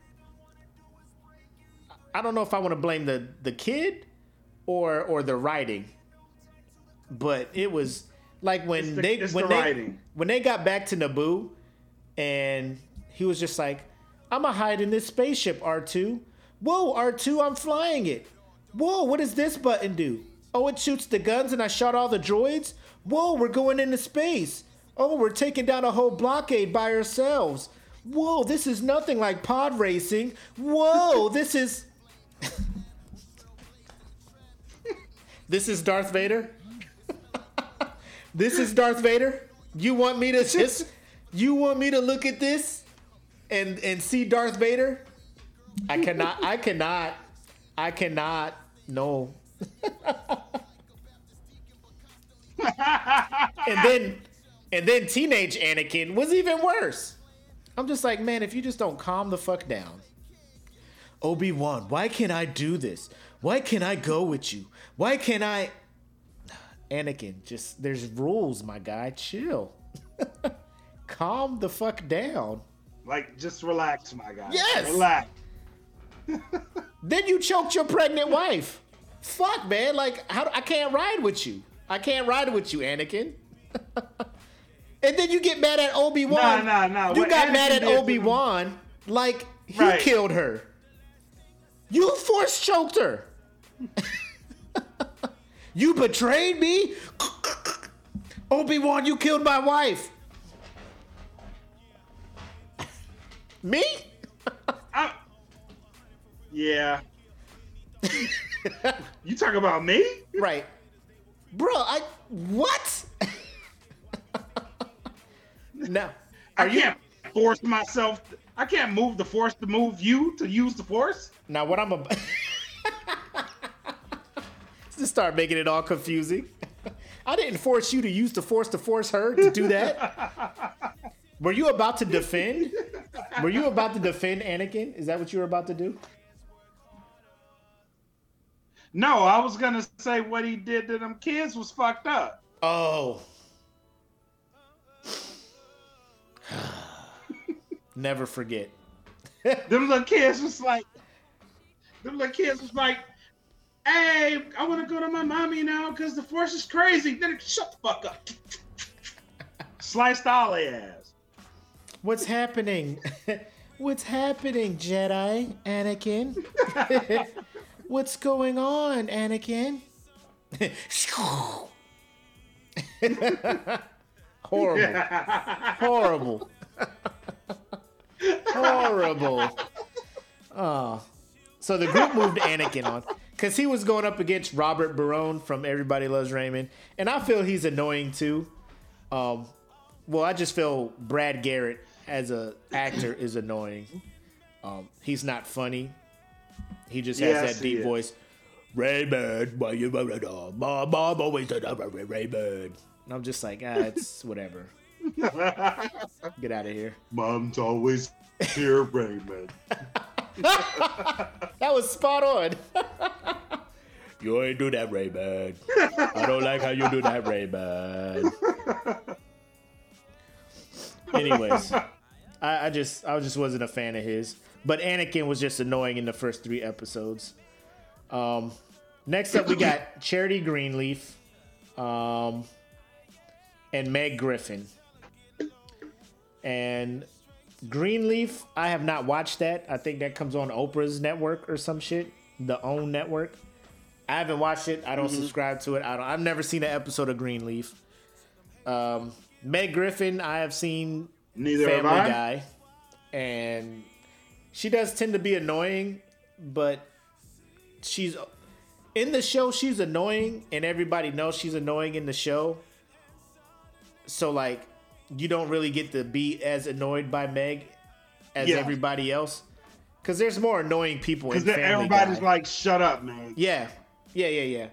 I don't know if I want to blame the the kid or or the writing, but it was like when the, they when the they writing. when they got back to Naboo, and he was just like, "I'm gonna hide in this spaceship, R2." Whoa, R2, I'm flying it. Whoa, what does this button do? Oh, it shoots the guns and I shot all the droids? Whoa, we're going into space. Oh, we're taking down a whole blockade by ourselves. Whoa, this is nothing like pod racing. Whoa, *laughs* this is. *laughs* This is Darth Vader. This is Darth Vader. You want me to *laughs* just you want me to look at this and and see Darth Vader? I cannot I cannot I cannot no. *laughs* and then and then teenage Anakin was even worse. I'm just like, man, if you just don't calm the fuck down. Obi-Wan, why can't I do this? Why can't I go with you? Why can't I Anakin, just there's rules, my guy. Chill. *laughs* calm the fuck down. Like just relax, my guy. Yes. Relax. *laughs* then you choked your pregnant wife. Fuck, man. Like, how I can't ride with you. I can't ride with you, Anakin. *laughs* and then you get mad at Obi Wan. Nah, nah, nah. You What got Anakin mad at Obi Wan like he Right. killed her. You force choked her. You betrayed me. Obi Wan, you killed my wife. me? I- yeah. *laughs* you talk about me? Right. Bro, I what? now, I are you can't force myself. I can't move the force to move you to use the force. now what I'm about *laughs* to start making it all confusing. *laughs* I didn't force you to use the force to force her to do that. *laughs* Were you about to defend? Were you about to defend Anakin? Is that what you were about to do? No, I was gonna say what he did to them kids was fucked up. Oh. Never forget. Them little kids was like, them little kids was like, hey, I want to go to my mommy now because the force is crazy. Then shut the fuck up. *laughs* Sliced all ass. What's happening? *laughs* What's happening, Jedi Anakin? *laughs* What's going on, Anakin? Horrible. Horrible. Horrible. Oh. So the group moved Anakin on because he was going up against Robert Barone from Everybody Loves Raymond, and I feel he's annoying too. Um, well, I just feel Brad Garrett as a actor is annoying. Um, he's not funny. He just has that deep voice. Raymond, why you mom, mom always said Raymond. And I'm just like, ah, it's *laughs* whatever. Get out of here. Mom's always here, Raymond. *laughs* *laughs* That was spot on. *laughs* you ain't do that, Raymond. I don't like how you do that, Raymond. Anyways, I, I just I just wasn't a fan of his. But Anakin was just annoying in the first three episodes. Um, next up, we got *coughs* Charity Greenleaf, um, and Meg Griffin. And Greenleaf, I have not watched that. I think that comes on Oprah's network or some shit, the OWN network. I haven't watched it. I don't subscribe to it. I don't. I've never seen an episode of Greenleaf. Um, Meg Griffin, I have seen Neither Family. Guy, and she does tend to be annoying, but she's in the show. She's annoying, and everybody knows she's annoying in the show. So like, you don't really get to be as annoyed by Meg as Yeah. everybody else, because there's more annoying people in Because Family everybody's Guy. like, shut up, man. Yeah, yeah, yeah, yeah.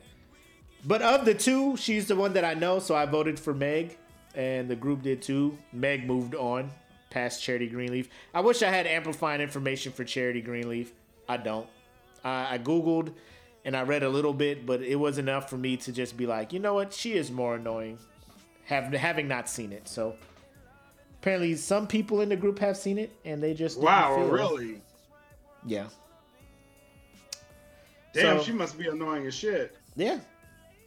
But of the two, she's the one that I know, so I voted for Meg, and the group did too. Meg moved on past Charity Greenleaf. I wish I had amplifying information for Charity Greenleaf. I don't. I, I googled and I read a little bit, but it was enough for me to just be like, you know what, she is more annoying, have, having not seen it. So apparently, some people in the group have seen it, and they just Wow, feel it. really? Yeah, Damn, So- she must be annoying as shit. Yeah.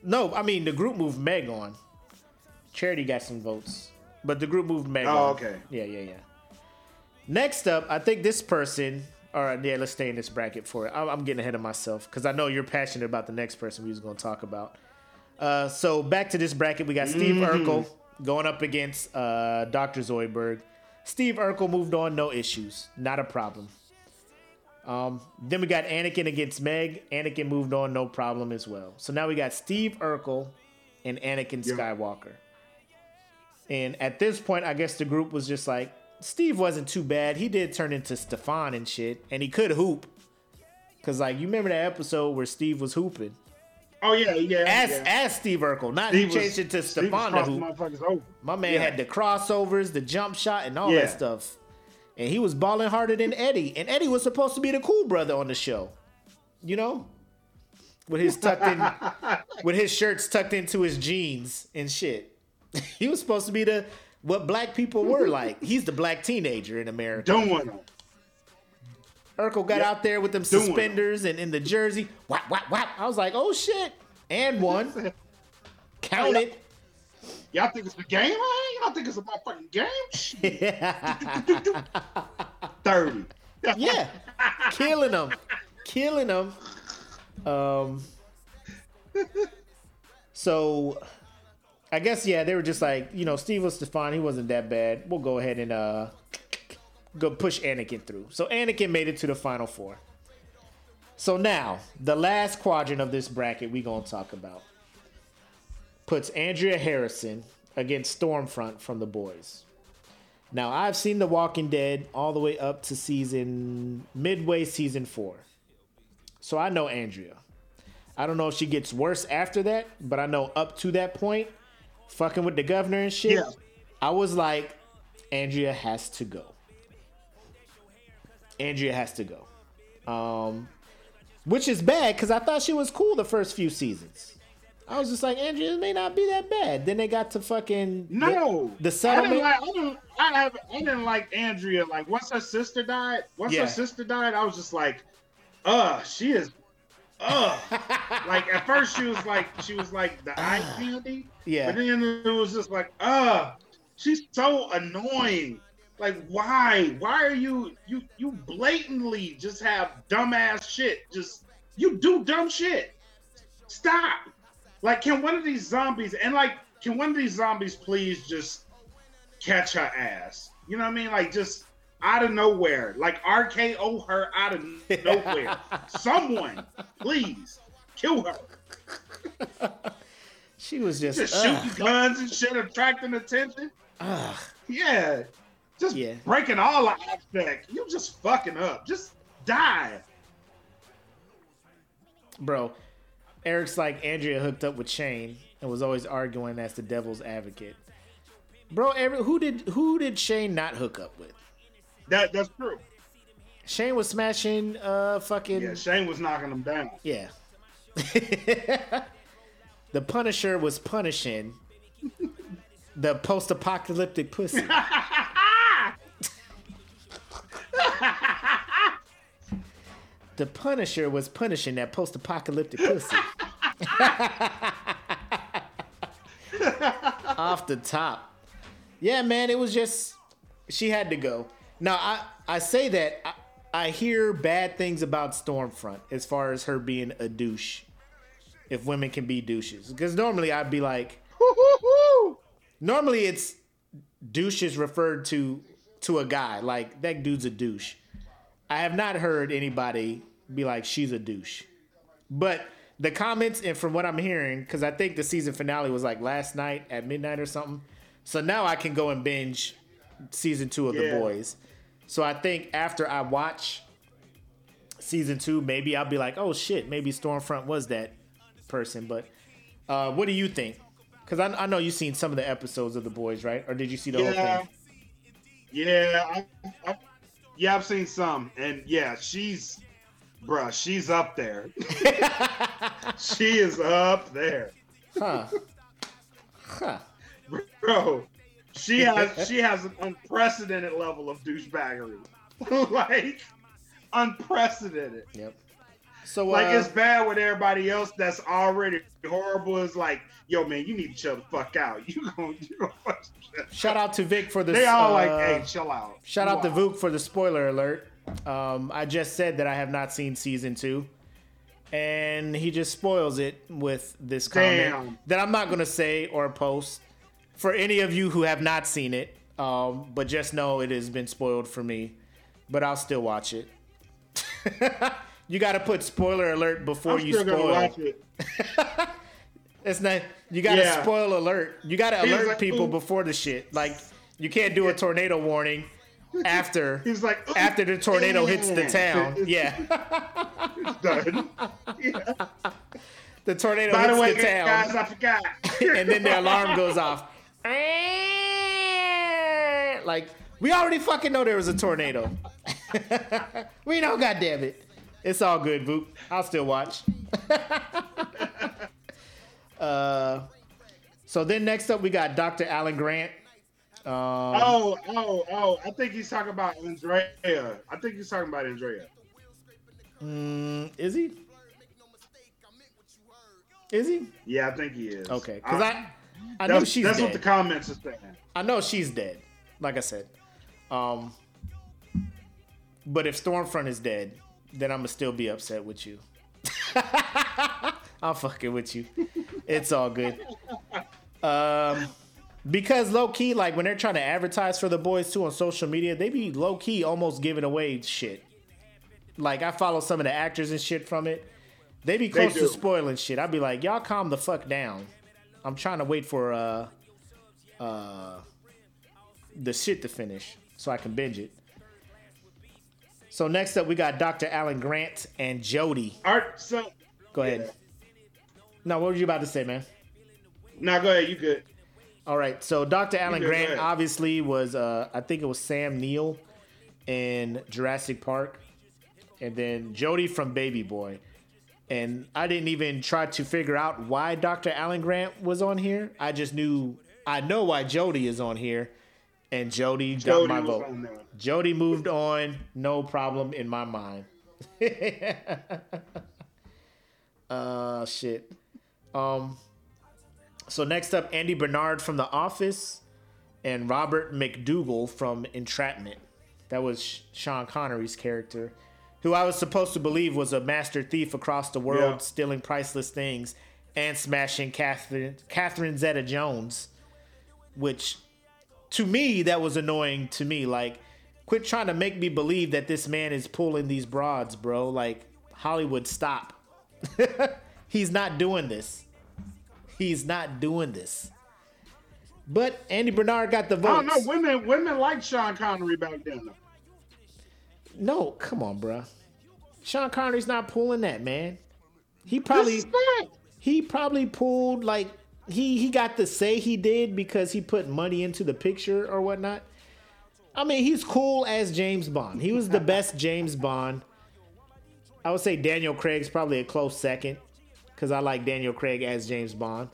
No, I mean the group moved Meg on. Charity got some votes, but the group moved Meg on. Oh, on. okay. Yeah, yeah, yeah. Next up, I think this person. All right, yeah, let's stay in this bracket for it. I'm, I'm getting ahead of myself because I know you're passionate about the next person we was going to talk about. Uh, so back to this bracket, we got Steve Urkel going up against uh, Dr. Zoidberg. Steve Urkel moved on, no issues, not a problem. Um, then we got Anakin against Meg. Anakin moved on, no problem as well. So now we got Steve Urkel and Anakin Yeah. Skywalker. And at this point, I guess the group was just like, Steve wasn't too bad. He did turn into Stefan and shit, and he could hoop. Cause like you remember that episode where Steve was hooping Oh yeah, yeah. as yeah. as Steve Urkel, not Steve he changed it was Stefan to motherfuckers over. My man Yeah. had the crossovers, the jump shot, and all Yeah. that stuff. And he was balling harder than Eddie. And Eddie was supposed to be the cool brother on the show. You know? With his tucked in *laughs* with his shirts tucked into his jeans and shit. *laughs* he was supposed to be the what black people were like. He's the black teenager in America. doing them. Urkel got Yep. out there with them Doing it. suspenders and in the jersey. Whap, whap, whap. I was like, oh shit. And one. Count it. Y'all think it's the game, man? Y'all think it's a motherfucking game? Shit. *laughs* Thirty. yeah, killing them, killing them. Um, so I guess yeah, they were just like you know Steve was Stefan, he wasn't that bad. We'll go ahead and uh go push Anakin through. So Anakin made it to the final four. So now the last quadrant of this bracket we gonna talk about puts Andrea Harrison against Stormfront from the boys. Now I've seen The Walking Dead all the way up to season midway season four. So I know Andrea. I don't know if she gets worse after that, but I know up to that point, fucking with the governor and shit, Yeah. I was like, Andrea has to go. Andrea has to go. Um, which is bad because I thought she was cool the first few seasons. I was just like, Andrea may not be that bad. Then they got to fucking No, the, I settlement. didn't like. I didn't, I, have, I didn't like Andrea. Like once her sister died, once Yeah. her sister died, I was just like, uh, she is, uh. *laughs* like at first she was like, she was like the eye candy. Yeah. But then it was just like, uh, she's so annoying. Like, why? Why are you you you blatantly just have dumbass shit? Just you do dumb shit. Stop. Like, can one of these zombies and like, can one of these zombies please just catch her ass? You know what I mean? Like, just out of nowhere, like RKO her out of nowhere. *laughs* Someone, please, kill her. She was just, Just shooting guns and shit, attracting attention. Ugh. Yeah. Just Yeah. breaking all the aspect. You just fucking up. Just die. bro. Eric's like Andrea hooked up with Shane and was always arguing as the devil's advocate. Bro, every, who did who did Shane not hook up with? That that's true. Shane was smashing uh fucking Yeah, Shane was knocking them down. yeah. *laughs* the Punisher was punishing *laughs* the post-apocalyptic pussy. *laughs* the Punisher was punishing that post-apocalyptic pussy. *laughs* Off the top. Yeah, man, it was just she had to go. Now I I say that I, I hear bad things about Stormfront as far as her being a douche. If women can be douches, because normally I'd be like, normally it's douche is referred to to a guy like that dude's a douche. I have not heard anybody be like she's a douche. But the comments and from what I'm hearing, because I think the season finale was like last night at midnight or something. So now I can go and binge season two of Yeah. The Boys. So I think after I watch season two, maybe I'll be like, oh shit, maybe Stormfront was that person. But uh, what do you think? Because I, I know you've seen some of the episodes of The Boys, right? Or did you see the whole thing? Yeah, I, I, yeah, I've seen some, and yeah, she's, bruh, she's up there. *laughs* she is up there, Huh. Huh. bro. She *laughs* has she has an unprecedented level of douchebaggery, *laughs* like unprecedented. Yep. So Like uh, it's bad with everybody else that's already horrible. Is like, yo, man, you need to chill the fuck out. *laughs* You gonna, you gonna fuck some shit. shout out to Vic for the. They all like, uh, hey, chill out. Shout out to. Vuk for the spoiler alert. Um, I just said that I have not seen season two, and he just spoils it with this comment Damn. that I'm not to say or post for any of you who have not seen it. Um, but just know it has been spoiled for me, but I'll still watch it. *laughs* you got to put spoiler alert before I'm you spoil. watch it. *laughs* It's not. You got to Yeah. spoil alert. You got to alert like, people "Ooh." before the shit. Like you can't do a tornado warning *laughs* after He's like "Ooh, after the tornado hits the town. It's Yeah, it's done. *laughs* Yeah. the tornado By the hits way, the town, guys, I forgot. and then the alarm goes off. Like we already fucking know there was a tornado. we know, goddamn it. It's all good, Boop. I'll still watch. *laughs* uh, so then next up we got Dr. Alan Grant. Um, Oh, oh, oh! I think he's talking about Andrea. I think he's talking about Andrea. mm, is he? Is he? Yeah, I think he is. Okay, because I, I know she's that's dead. what the comments are saying. I know she's dead. Like I said, um, but if Stormfront is dead, then I'm gonna still be upset with you. *laughs* I'm fucking with you. It's all good. Um, because low key, like when they're trying to advertise for the boys too on social media, they be low key almost giving away shit. Like I follow some of the actors and shit from it. They be close to spoiling shit. I'd be like, y'all calm the fuck down. I'm trying to wait for uh uh the shit to finish so I can binge it. So next up we got Dr. Alan Grant and Jody. Art, so Go ahead. No, what were you about to say, man? now go ahead. You good? All right. So Dr. Alan good, Grant obviously was uh I think it was Sam Neill in Jurassic Park. And then Jody from Baby Boy. And I didn't even try to figure out why Dr. Alan Grant was on here. I just knew I know why Jody is on here. And Jody, Jody got my vote. Jody moved on, no problem in my mind. *laughs* uh shit. Um so next up Andy Bernard from The Office and Robert MacDougal from Entrapment. That was Sean Connery's character, who I was supposed to believe was a master thief across the world, Yeah. stealing priceless things and smashing Catherine Catherine Zeta Jones, which to me that was annoying to me. Like quit trying to make me believe that this man is pulling these broads bro. Like hollywood stop. *laughs* He's not doing this. He's not doing this. But andy bernard got the I don't know. Women, women like Sean Connery back then. no come on bro sean connery's not pulling that man. He probably This is fact. he probably pulled like he he got to say he did because he put money into the picture or whatnot. I mean, he's cool as James Bond. He was the *laughs* best James Bond. I would say Daniel Craig's probably a close second because I like Daniel Craig as James Bond.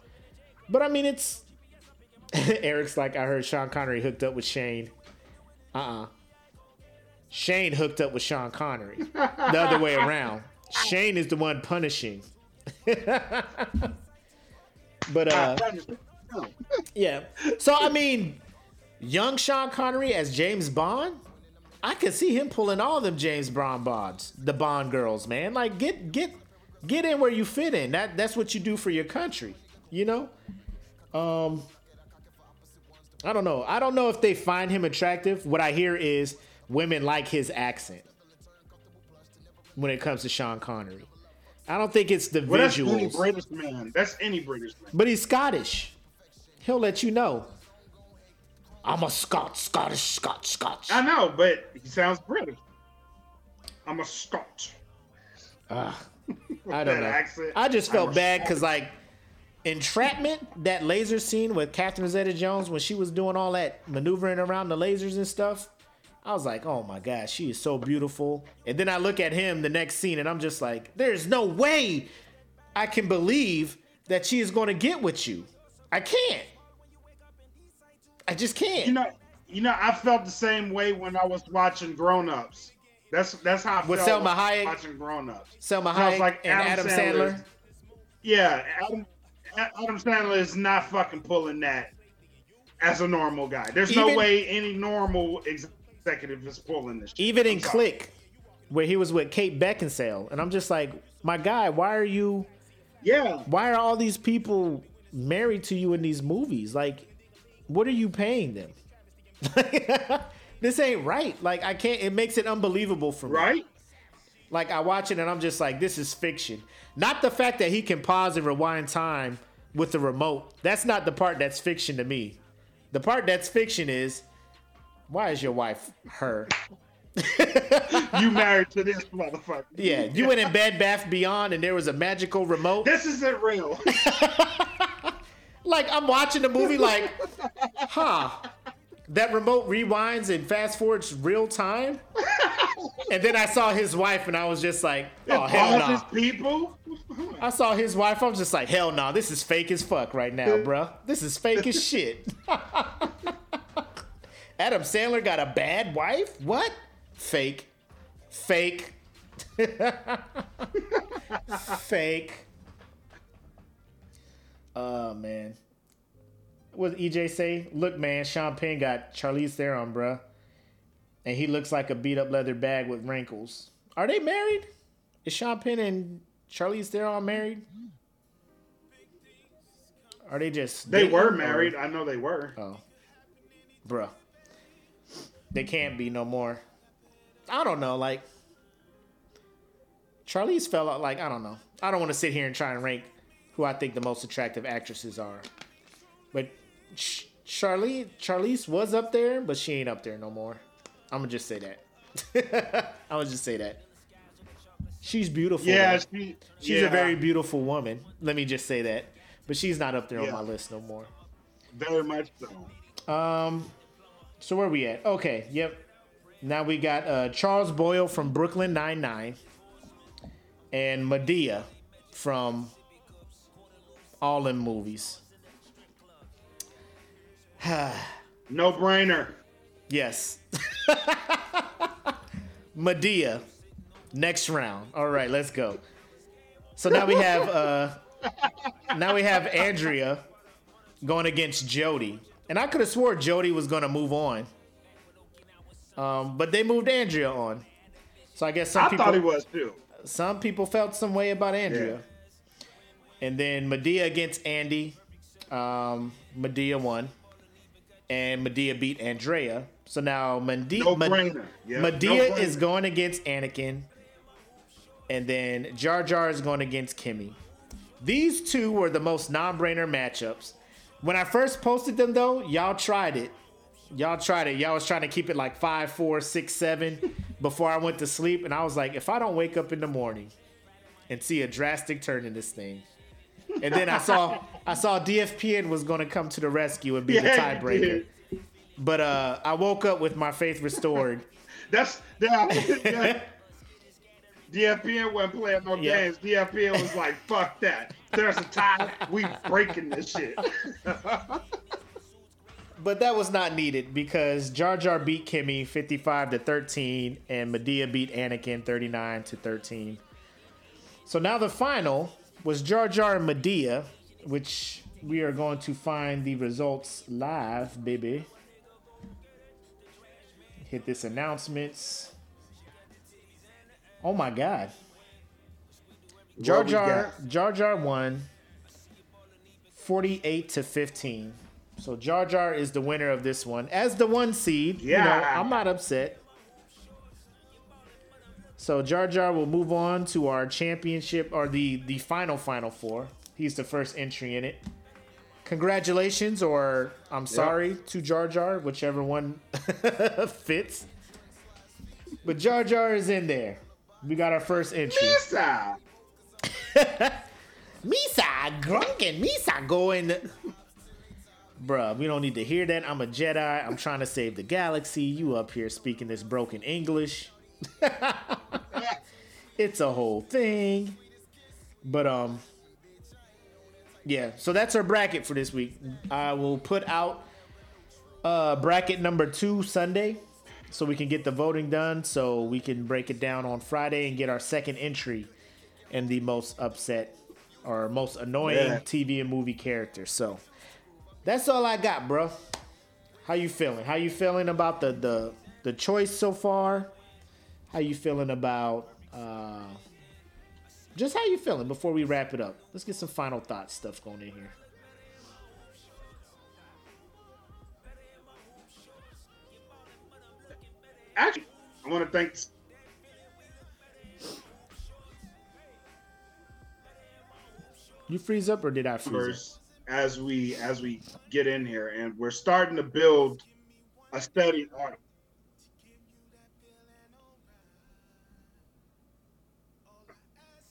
But I mean, it's *laughs* Eric's like I heard Sean Connery hooked up with Shane. Uh uh Shane hooked up with Sean Connery. The other way *laughs* around. Shane is the one punishing. But uh *laughs* yeah. So I mean, young Sean Connery as James Bond, I could see him pulling all them James Bond bonds, the Bond girls, man. Like get get get in where you fit in. That that's what you do for your country, you know? Um I don't know. I don't know if they find him attractive. What I hear is women like his accent when it comes to Sean Connery. I don't think it's the Well, that's any visuals. British man. That's any British man. But he's Scottish. He'll let you know. I'm a Scot, Scottish, Scot, Scotch. I know, but he sounds British. I'm a Scotch. Ah, I don't know. accent, I just felt bad because, like, entrapment, that laser scene with Catherine Zeta Jones when she was doing all that maneuvering around the lasers and stuff, I was like, oh my gosh, she is so beautiful. And then I look at him the next scene and I'm just like, there's no way I can believe that she is going to get with you. I can't. I just can't. you know, you know, I felt the same way when I was watching Grown Ups. That's that's how I With felt Salma Hayek? watching Grown Ups. Salma I was Hayek like, and Adam, Adam Sandler. Sandler. Yeah, Adam, Adam Sandler is not fucking pulling that as a normal guy. There's no way any normal executive is pulling this. Shit. Even in Click, where he was with Kate Beckinsale, and I'm just like, my guy, why are you? Yeah, Why are all these people married to you in these movies? Like, what are you paying them? *laughs* this ain't right. Like, I can't. It makes it unbelievable for me. right. Like I watch it and I'm just like, this is fiction. Not the fact that he can pause and rewind time with the remote. That's not the part that's fiction to me. The part that's fiction is why is your wife her? *laughs* you married to this motherfucker. Yeah, you went in Bed Bath Beyond and there was a magical remote. This isn't real. *laughs* like I'm watching the movie, like, huh? That remote rewinds and fast forwards real time. and then I saw his wife, and I was just like, oh hell no. Nah. People. I saw his wife. I was just like, hell no, nah, this is fake as fuck right now, *laughs* bruh. This is fake as shit. Adam Sandler got a bad wife? What? Fake. Fake. *laughs* Fake. Oh man. What did EJ say? Look, man, Sean Penn got Charlize Theron, bruh. And he looks like a beat up leather bag with wrinkles. Are they married? Is Sean Penn and Charlize Theron married? Are they just They were oh. married. Or? I know they were. Oh. Bruh. They can't be no more. I don't know, like Charlize fell out like I don't know. I don't want to sit here and try and rank who I think the most attractive actresses are. But Charlie Charlize was up there, but she ain't up there no more. I'm gonna just say that. *laughs* I'm gonna just say that. She's beautiful. Yeah, she, she's yeah. a very beautiful woman. Let me just say that. But she's not up there yeah. on my list no more. Very much so. Um, so where we at? Okay, yep. Now we got uh, Charles Boyle from Brooklyn Nine Nine, and Madea from all in movies. *sighs* no brainer. Yes. *laughs* Madea. Next round. All right, let's go. So now we have uh now we have Andrea going against Jody. And I could have swore Jody was gonna move on. Um, but they moved Andrea on. So I guess some I people thought he was too. Some people felt some way about Andrea. Yeah. And then Madea against Andy. Um, Madea won. And Madea beat Andrea. So now Madea, no yeah, Madea no is going against Anakin. And then Jar Jar is going against Kimmy. These two were the most non-brainer matchups. When I first posted them though, y'all tried it. Y'all tried it. Y'all was trying to keep it like five, four, six, seven *laughs* before I went to sleep. And I was like, if I don't wake up in the morning and see a drastic turn in this thing, and then I saw I saw DFPN was going to come to the rescue and be yeah, the tiebreaker. But uh, I woke up with my faith restored. *laughs* That's yeah. *laughs* DFPN wasn't playing no games. DFPN was like, *laughs* "Fuck that." There's a tie. We breaking this shit. *laughs* but that was not needed because Jar Jar beat Kimmy 55 to 13, and Madea beat Anakin 39 to 13. So now the final was Jar Jar and Madea, which we are going to find the results live, baby. Hit this announcements. Oh my god. Jar Jar Jar Jar won 48 to 15. So Jar Jar is the winner of this one. As the one seed, yeah. you know, I'm not upset. So Jar Jar will move on to our championship or the the final final four. He's the first entry in it. Congratulations, or I'm sorry yep. to Jar Jar, whichever one *laughs* fits. But Jar Jar is in there. We got our first entry. Misa. *laughs* Misa, drunken Misa going. Bruh, we don't need to hear that. I'm a Jedi. I'm trying to save the galaxy. You up here speaking this broken English. *laughs* it's a whole thing. But um yeah, so that's our bracket for this week. I will put out uh bracket number 2 Sunday so we can get the voting done so we can break it down on Friday and get our second entry in the most upset or most annoying yeah. TV and movie character. So that's all I got, bro. How you feeling? How you feeling about the the the choice so far? How you feeling about uh just how you feeling before we wrap it up? Let's get some final thoughts stuff going in here. actually, I want to thank You freeze up, or did I freeze? As we as we get in here, and we're starting to build a steady audience.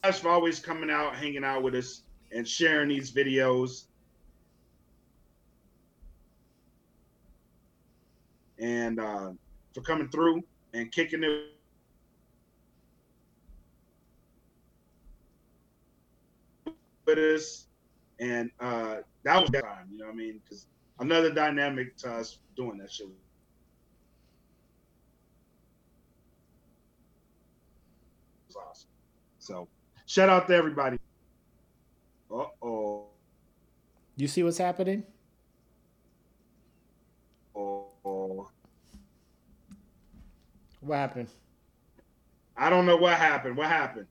Guys for always coming out, hanging out with us, and sharing these videos. And uh, for coming through and kicking it with us, and uh, that was time. You know what I mean? Because another dynamic to us doing that shit. was awesome. So, shout out to everybody. Uh oh. You see what's happening? What happened? I don't know what happened. What happened?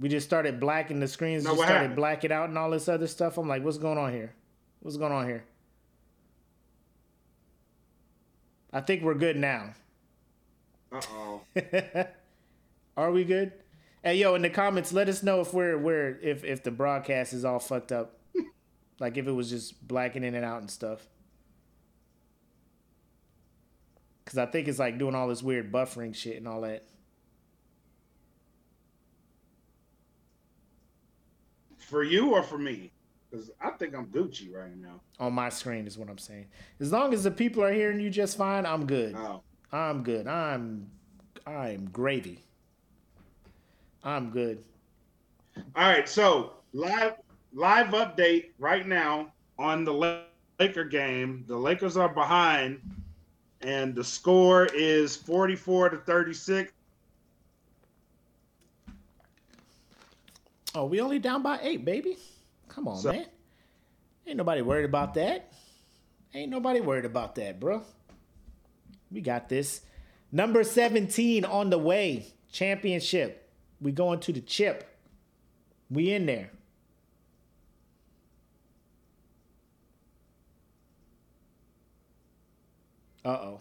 We just started blacking the screens, no, just started happened? blacking out and all this other stuff. I'm like, what's going on here? What's going on here? I think we're good now. Uh oh. *laughs* Are we good? Hey yo, in the comments, let us know if we're we're if if the broadcast is all fucked up. *laughs* like if it was just blacking in and out and stuff. Cause I think it's like doing all this weird buffering shit and all that. For you or for me? Because I think I'm Gucci right now. On my screen is what I'm saying. As long as the people are hearing you just fine, I'm good. Oh. I'm good. I'm I'm gravy. I'm good. All right, so live live update right now on the Laker game. The Lakers are behind, and the score is 44 to 36. Oh, we only down by eight, baby. Come on, so, man. Ain't nobody worried about that. Ain't nobody worried about that, bro. We got this. Number 17 on the way. Championship. We going to the chip. We in there. Uh oh.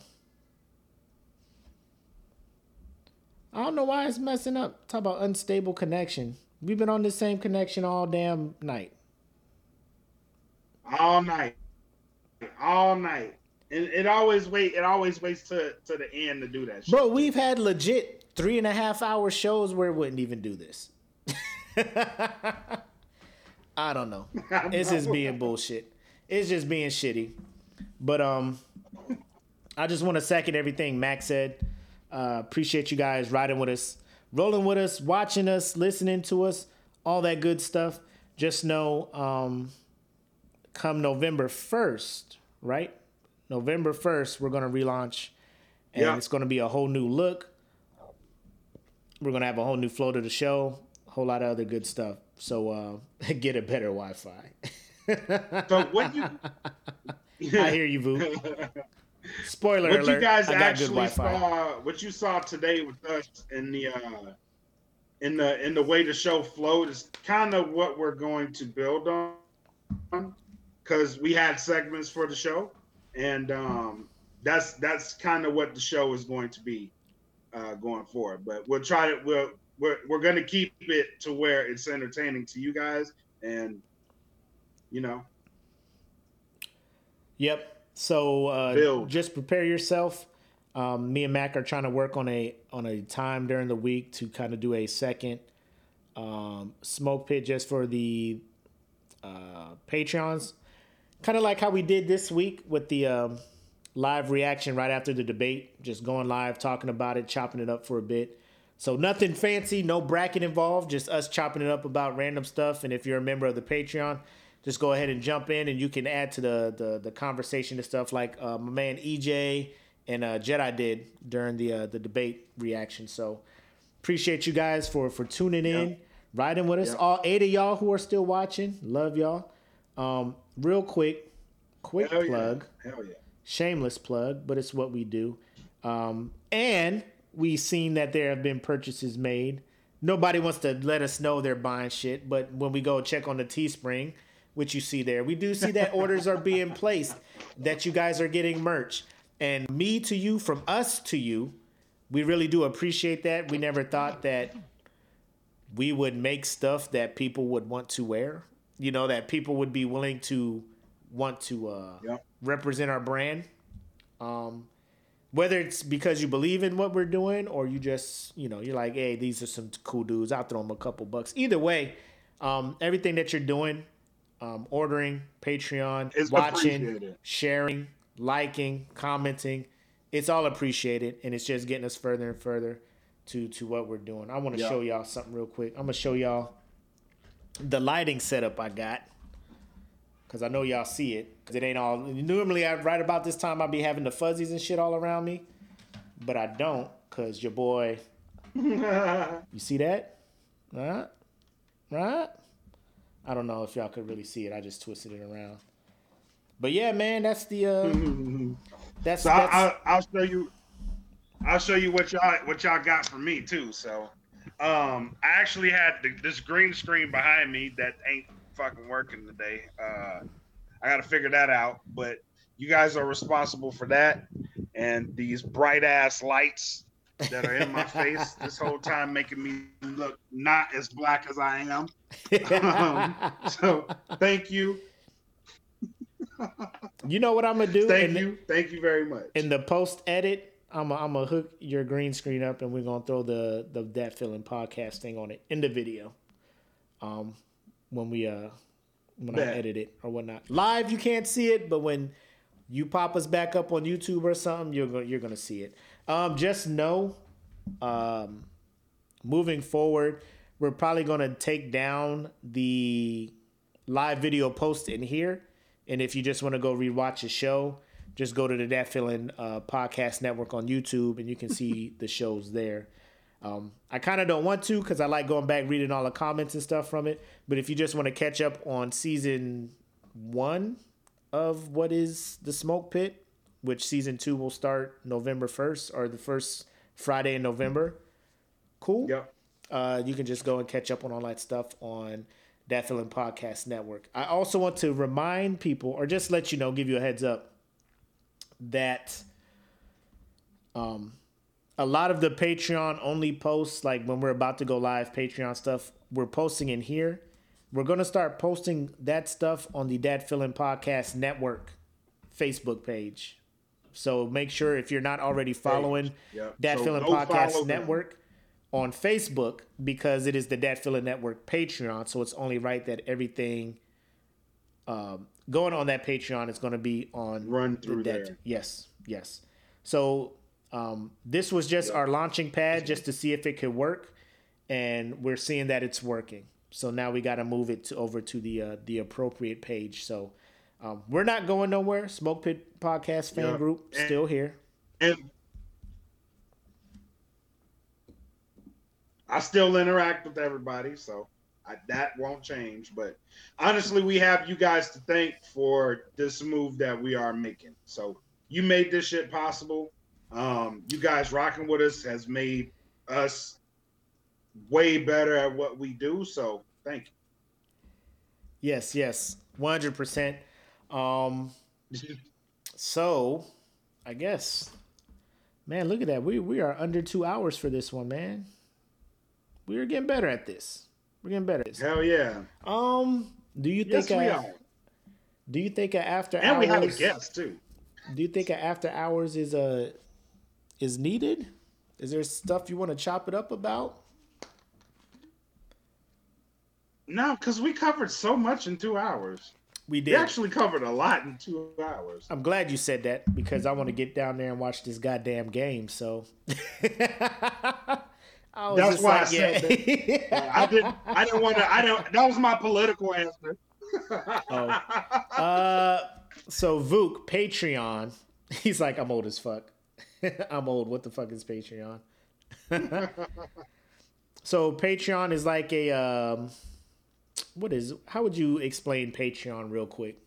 I don't know why it's messing up. Talk about unstable connection. We've been on the same connection all damn night. All night. All night. And it always wait. It always waits to to the end to do that. Shit. Bro, we've had legit three and a half hour shows where it wouldn't even do this. *laughs* I don't know. *laughs* It's just being bullshit. It's just being shitty. But um, I just want to second everything Max said. Uh, appreciate you guys riding with us, rolling with us, watching us, listening to us, all that good stuff. Just know, um, come November first, right? November 1st, we're going to relaunch and yeah. it's going to be a whole new look. We're going to have a whole new flow to the show, a whole lot of other good stuff. So uh, *laughs* get a better Wi Fi. so what you. *laughs* I hear you, Boo. *laughs* Spoiler what alert. you guys actually saw, what you saw today with us in the uh, in the in the way the show flowed is kind of what we're going to build on because we had segments for the show and um, that's that's kind of what the show is going to be uh, going forward. But we'll try to we'll we're we're going to keep it to where it's entertaining to you guys, and you know. Yep. So uh, just prepare yourself. Um, me and Mac are trying to work on a on a time during the week to kind of do a second um, SmokePit just for the uh, Patreons kind of like how we did this week with the um, live reaction right after the debate, just going live, talking about it, chopping it up for a bit. So nothing fancy, no bracket involved, just us chopping it up about random stuff. And if you're a member of the Patreon, just go ahead and jump in, and you can add to the the, the conversation and stuff like uh, my man EJ and uh, Jedi did during the uh, the debate reaction. So appreciate you guys for for tuning in, yep. riding with us. Yep. All eight of y'all who are still watching, love y'all. Um, real quick, quick Hell plug. Yeah. Hell yeah. Shameless plug, but it's what we do. Um, and we've seen that there have been purchases made. Nobody wants to let us know they're buying shit, but when we go check on the Teespring, which you see there, we do see that orders are being placed, that you guys are getting merch. And me to you, from us to you, we really do appreciate that. We never thought that we would make stuff that people would want to wear. You know, that people would be willing to want to uh, represent our brand. Um, whether it's because you believe in what we're doing or you just, you know, you're like, hey, these are some cool dudes. I'll throw them a couple bucks. Either way, um, everything that you're doing, um, ordering, Patreon, It's watching, sharing, liking, commenting, it's all appreciated, and it's just getting us further and further to to what we're doing. I want to Yeah. show y'all something real quick. I'm gonna show y'all the lighting setup I got because I know y'all see it. Cause it ain't all. Normally, I right about this time I'd be having the fuzzies and shit all around me, but I don't because your boy. *laughs* You see that? Right? Right? I don't know if y'all could really see it. I just twisted it around. But yeah, man, that's the uh *laughs* that's, So that's I, I, I'll show you. I'll show you what y'all what y'all got for me too. So, um, I actually had the, this green screen behind me that ain't fucking working today. Uh, I got to figure that out. But you guys are responsible for that, and these bright ass lights that are in my face *laughs* this whole time, making me look not as black as I am. Um, so, thank you, *laughs* you know what I'm gonna do? thank in, you, thank you very much. in the post edit, I'm gonna hook your green screen up and we're gonna throw the the that feeling podcast thing on it in the video. Um, when we uh when I edit it or whatnot. Live you can't see it, but when you pop us back up on YouTube or something, you're gonna you're gonna see it. Um, just know, um, moving forward, we're probably gonna take down the live video post in here. And if you just want to go rewatch a show, just go to the That Feeling uh, Podcast Network on YouTube and you can see *laughs* the shows there. Um, I kind of don't want to because I like going back reading all the comments and stuff from it. But if you just want to catch up on season one of what is the SmokePit, which season two will start November 1st or the first Friday in November, cool Yep. Uh, you can just go and catch up on all that stuff on that feeling podcast network. I also want to remind people or just let you know give you a heads up that um, a lot of the patreon only posts like when we're about to go live patreon stuff we're posting in here. We're going to start posting that stuff on the dad feeling podcast network facebook page. So make sure if you're not already following Yep. that So follow podcast network on Facebook because it is the Dat Feeling Network Patreon. So it's only right that everything um, going on that Patreon is going to be on Run the through Dat- there. Yes, yes. So um, this was just our launching pad just to see if it could work, and we're seeing that it's working. So now we got to move it to, over to the uh, the appropriate page. So um, we're not going nowhere. SmokePit Podcast fan Yeah. group And- still here. and I still interact with everybody, so I, that won't change. But honestly, we have you guys to thank for this move that we are making. So you made this shit possible. Um, you guys rocking with us has made us way better at what we do. So thank you. Yes, yes, one hundred percent. Um, *laughs* so I guess, man, look at that. We we are under two hours for this one, man. We are getting better at this. We're getting better at this. Hell yeah! Um, do you Yes, think we are, do you think after and hours? we had a guest too. Do you think after hours is a is needed? Is there stuff you want to chop it up about? No, because we covered so much in two hours. We did. We actually covered a lot in two hours. I'm glad you said that because I want to get down there and watch this goddamn game. So *laughs* That's just why I like, said yeah. I didn't. I didn't want to. I don't. That was my political answer. *laughs* Oh. *laughs* Uh, so Vuk Patreon, *laughs* he's like, I'm old as fuck. I'm old. What the fuck is Patreon? so Patreon is like a um, what is? How would you explain Patreon real quick,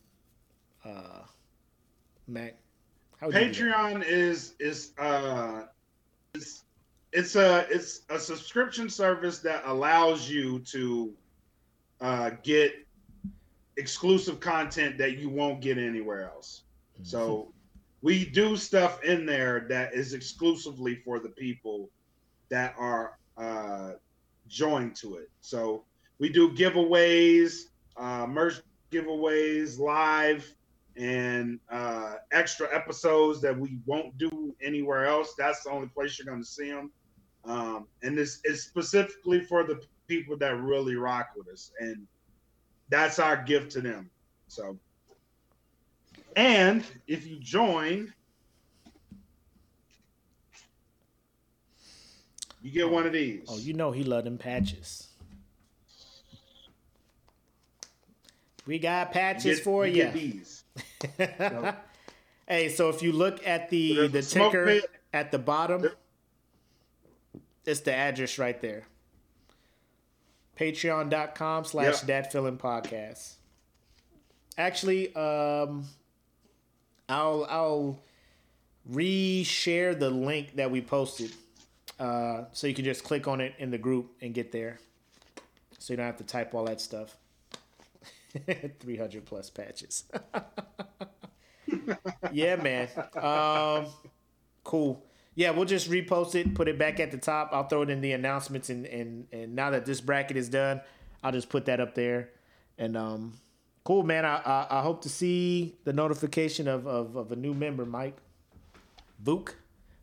uh, Mac? How would you? Patreon is is uh, it's it's a it's a subscription service that allows you to uh, get exclusive content that you won't get anywhere else. So we do stuff in there that is exclusively for the people that are uh, join to it. So we do giveaways, uh, merch giveaways live, and uh, extra episodes that we won't do anywhere else. That's the only place you're going to see them. Um, and this is specifically for the people that really rock with us, and that's our gift to them. So, and if you join, you get one of these. Oh, you know he love them patches. We got patches get, for you. you. Get these. *laughs* Hey, so if you look at the There's the ticker pit. at the bottom, There- it's the address right there. Patreon.com slash Yep. that feeling podcast. Actually, um I'll I'll re-share the link that we posted. Uh, so you can just click on it in the group and get there. So you don't have to type all that stuff. *laughs* 300 plus patches. *laughs* yeah, man. Um, cool. Yeah, we'll just repost it, put it back at the top. I'll throw it in the announcements, and and and now that this bracket is done, I'll just put that up there. And um, cool, man. I I, I hope to see the notification of, of of a new member, Mike. Vuk,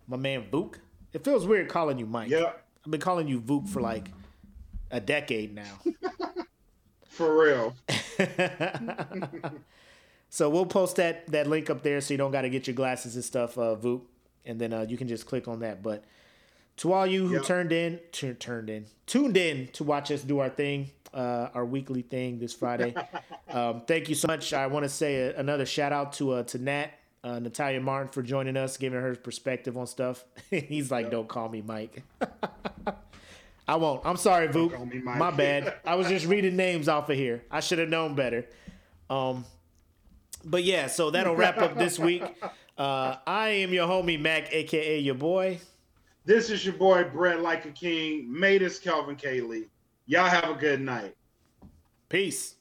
my man Vuk. It feels weird calling you Mike. Yeah, I've been calling you Vuk for like a decade now. *laughs* for real. *laughs* *laughs* so we'll post that that link up there so you don't got to get your glasses and stuff, uh, Voop, and then uh, you can just click on that. But to all you who Yep. turned in, tu- turned in, tuned in to watch us do our thing, uh, our weekly thing this Friday. *laughs* um, thank you so much. I want to say a, another shout out to uh, to Nat. Uh, Natalia Martin for joining us, giving her perspective on stuff. *laughs* He's like, "Don't call me Mike." *laughs* I won't. I'm sorry, Voop. call me Mike. My bad. I was just reading names off of here. I should have known better. Um, but yeah, so that'll wrap up this week. Uh, I am your homie Mac, aka your boy. This is your boy Brett Like a King. Made us Kelvin Kaylee. Y'all have a good night. Peace.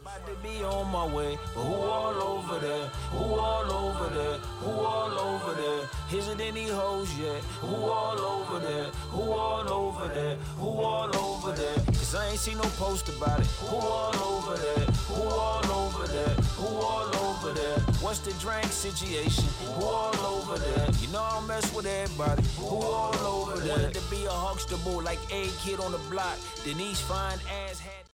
About to be on my way, but who all over there? Who all over there? Who all over there? Is it any hoes yet? Who all over there? Who all over there? Who all over there? Cause I ain't seen no post about it. Who all over there? Who all over there? Who all over there? What's the drink situation? Who all over there? You know I mess with everybody. Who all over there? Wanted to be a huckster boy like a kid on the block. Denise fine ass had.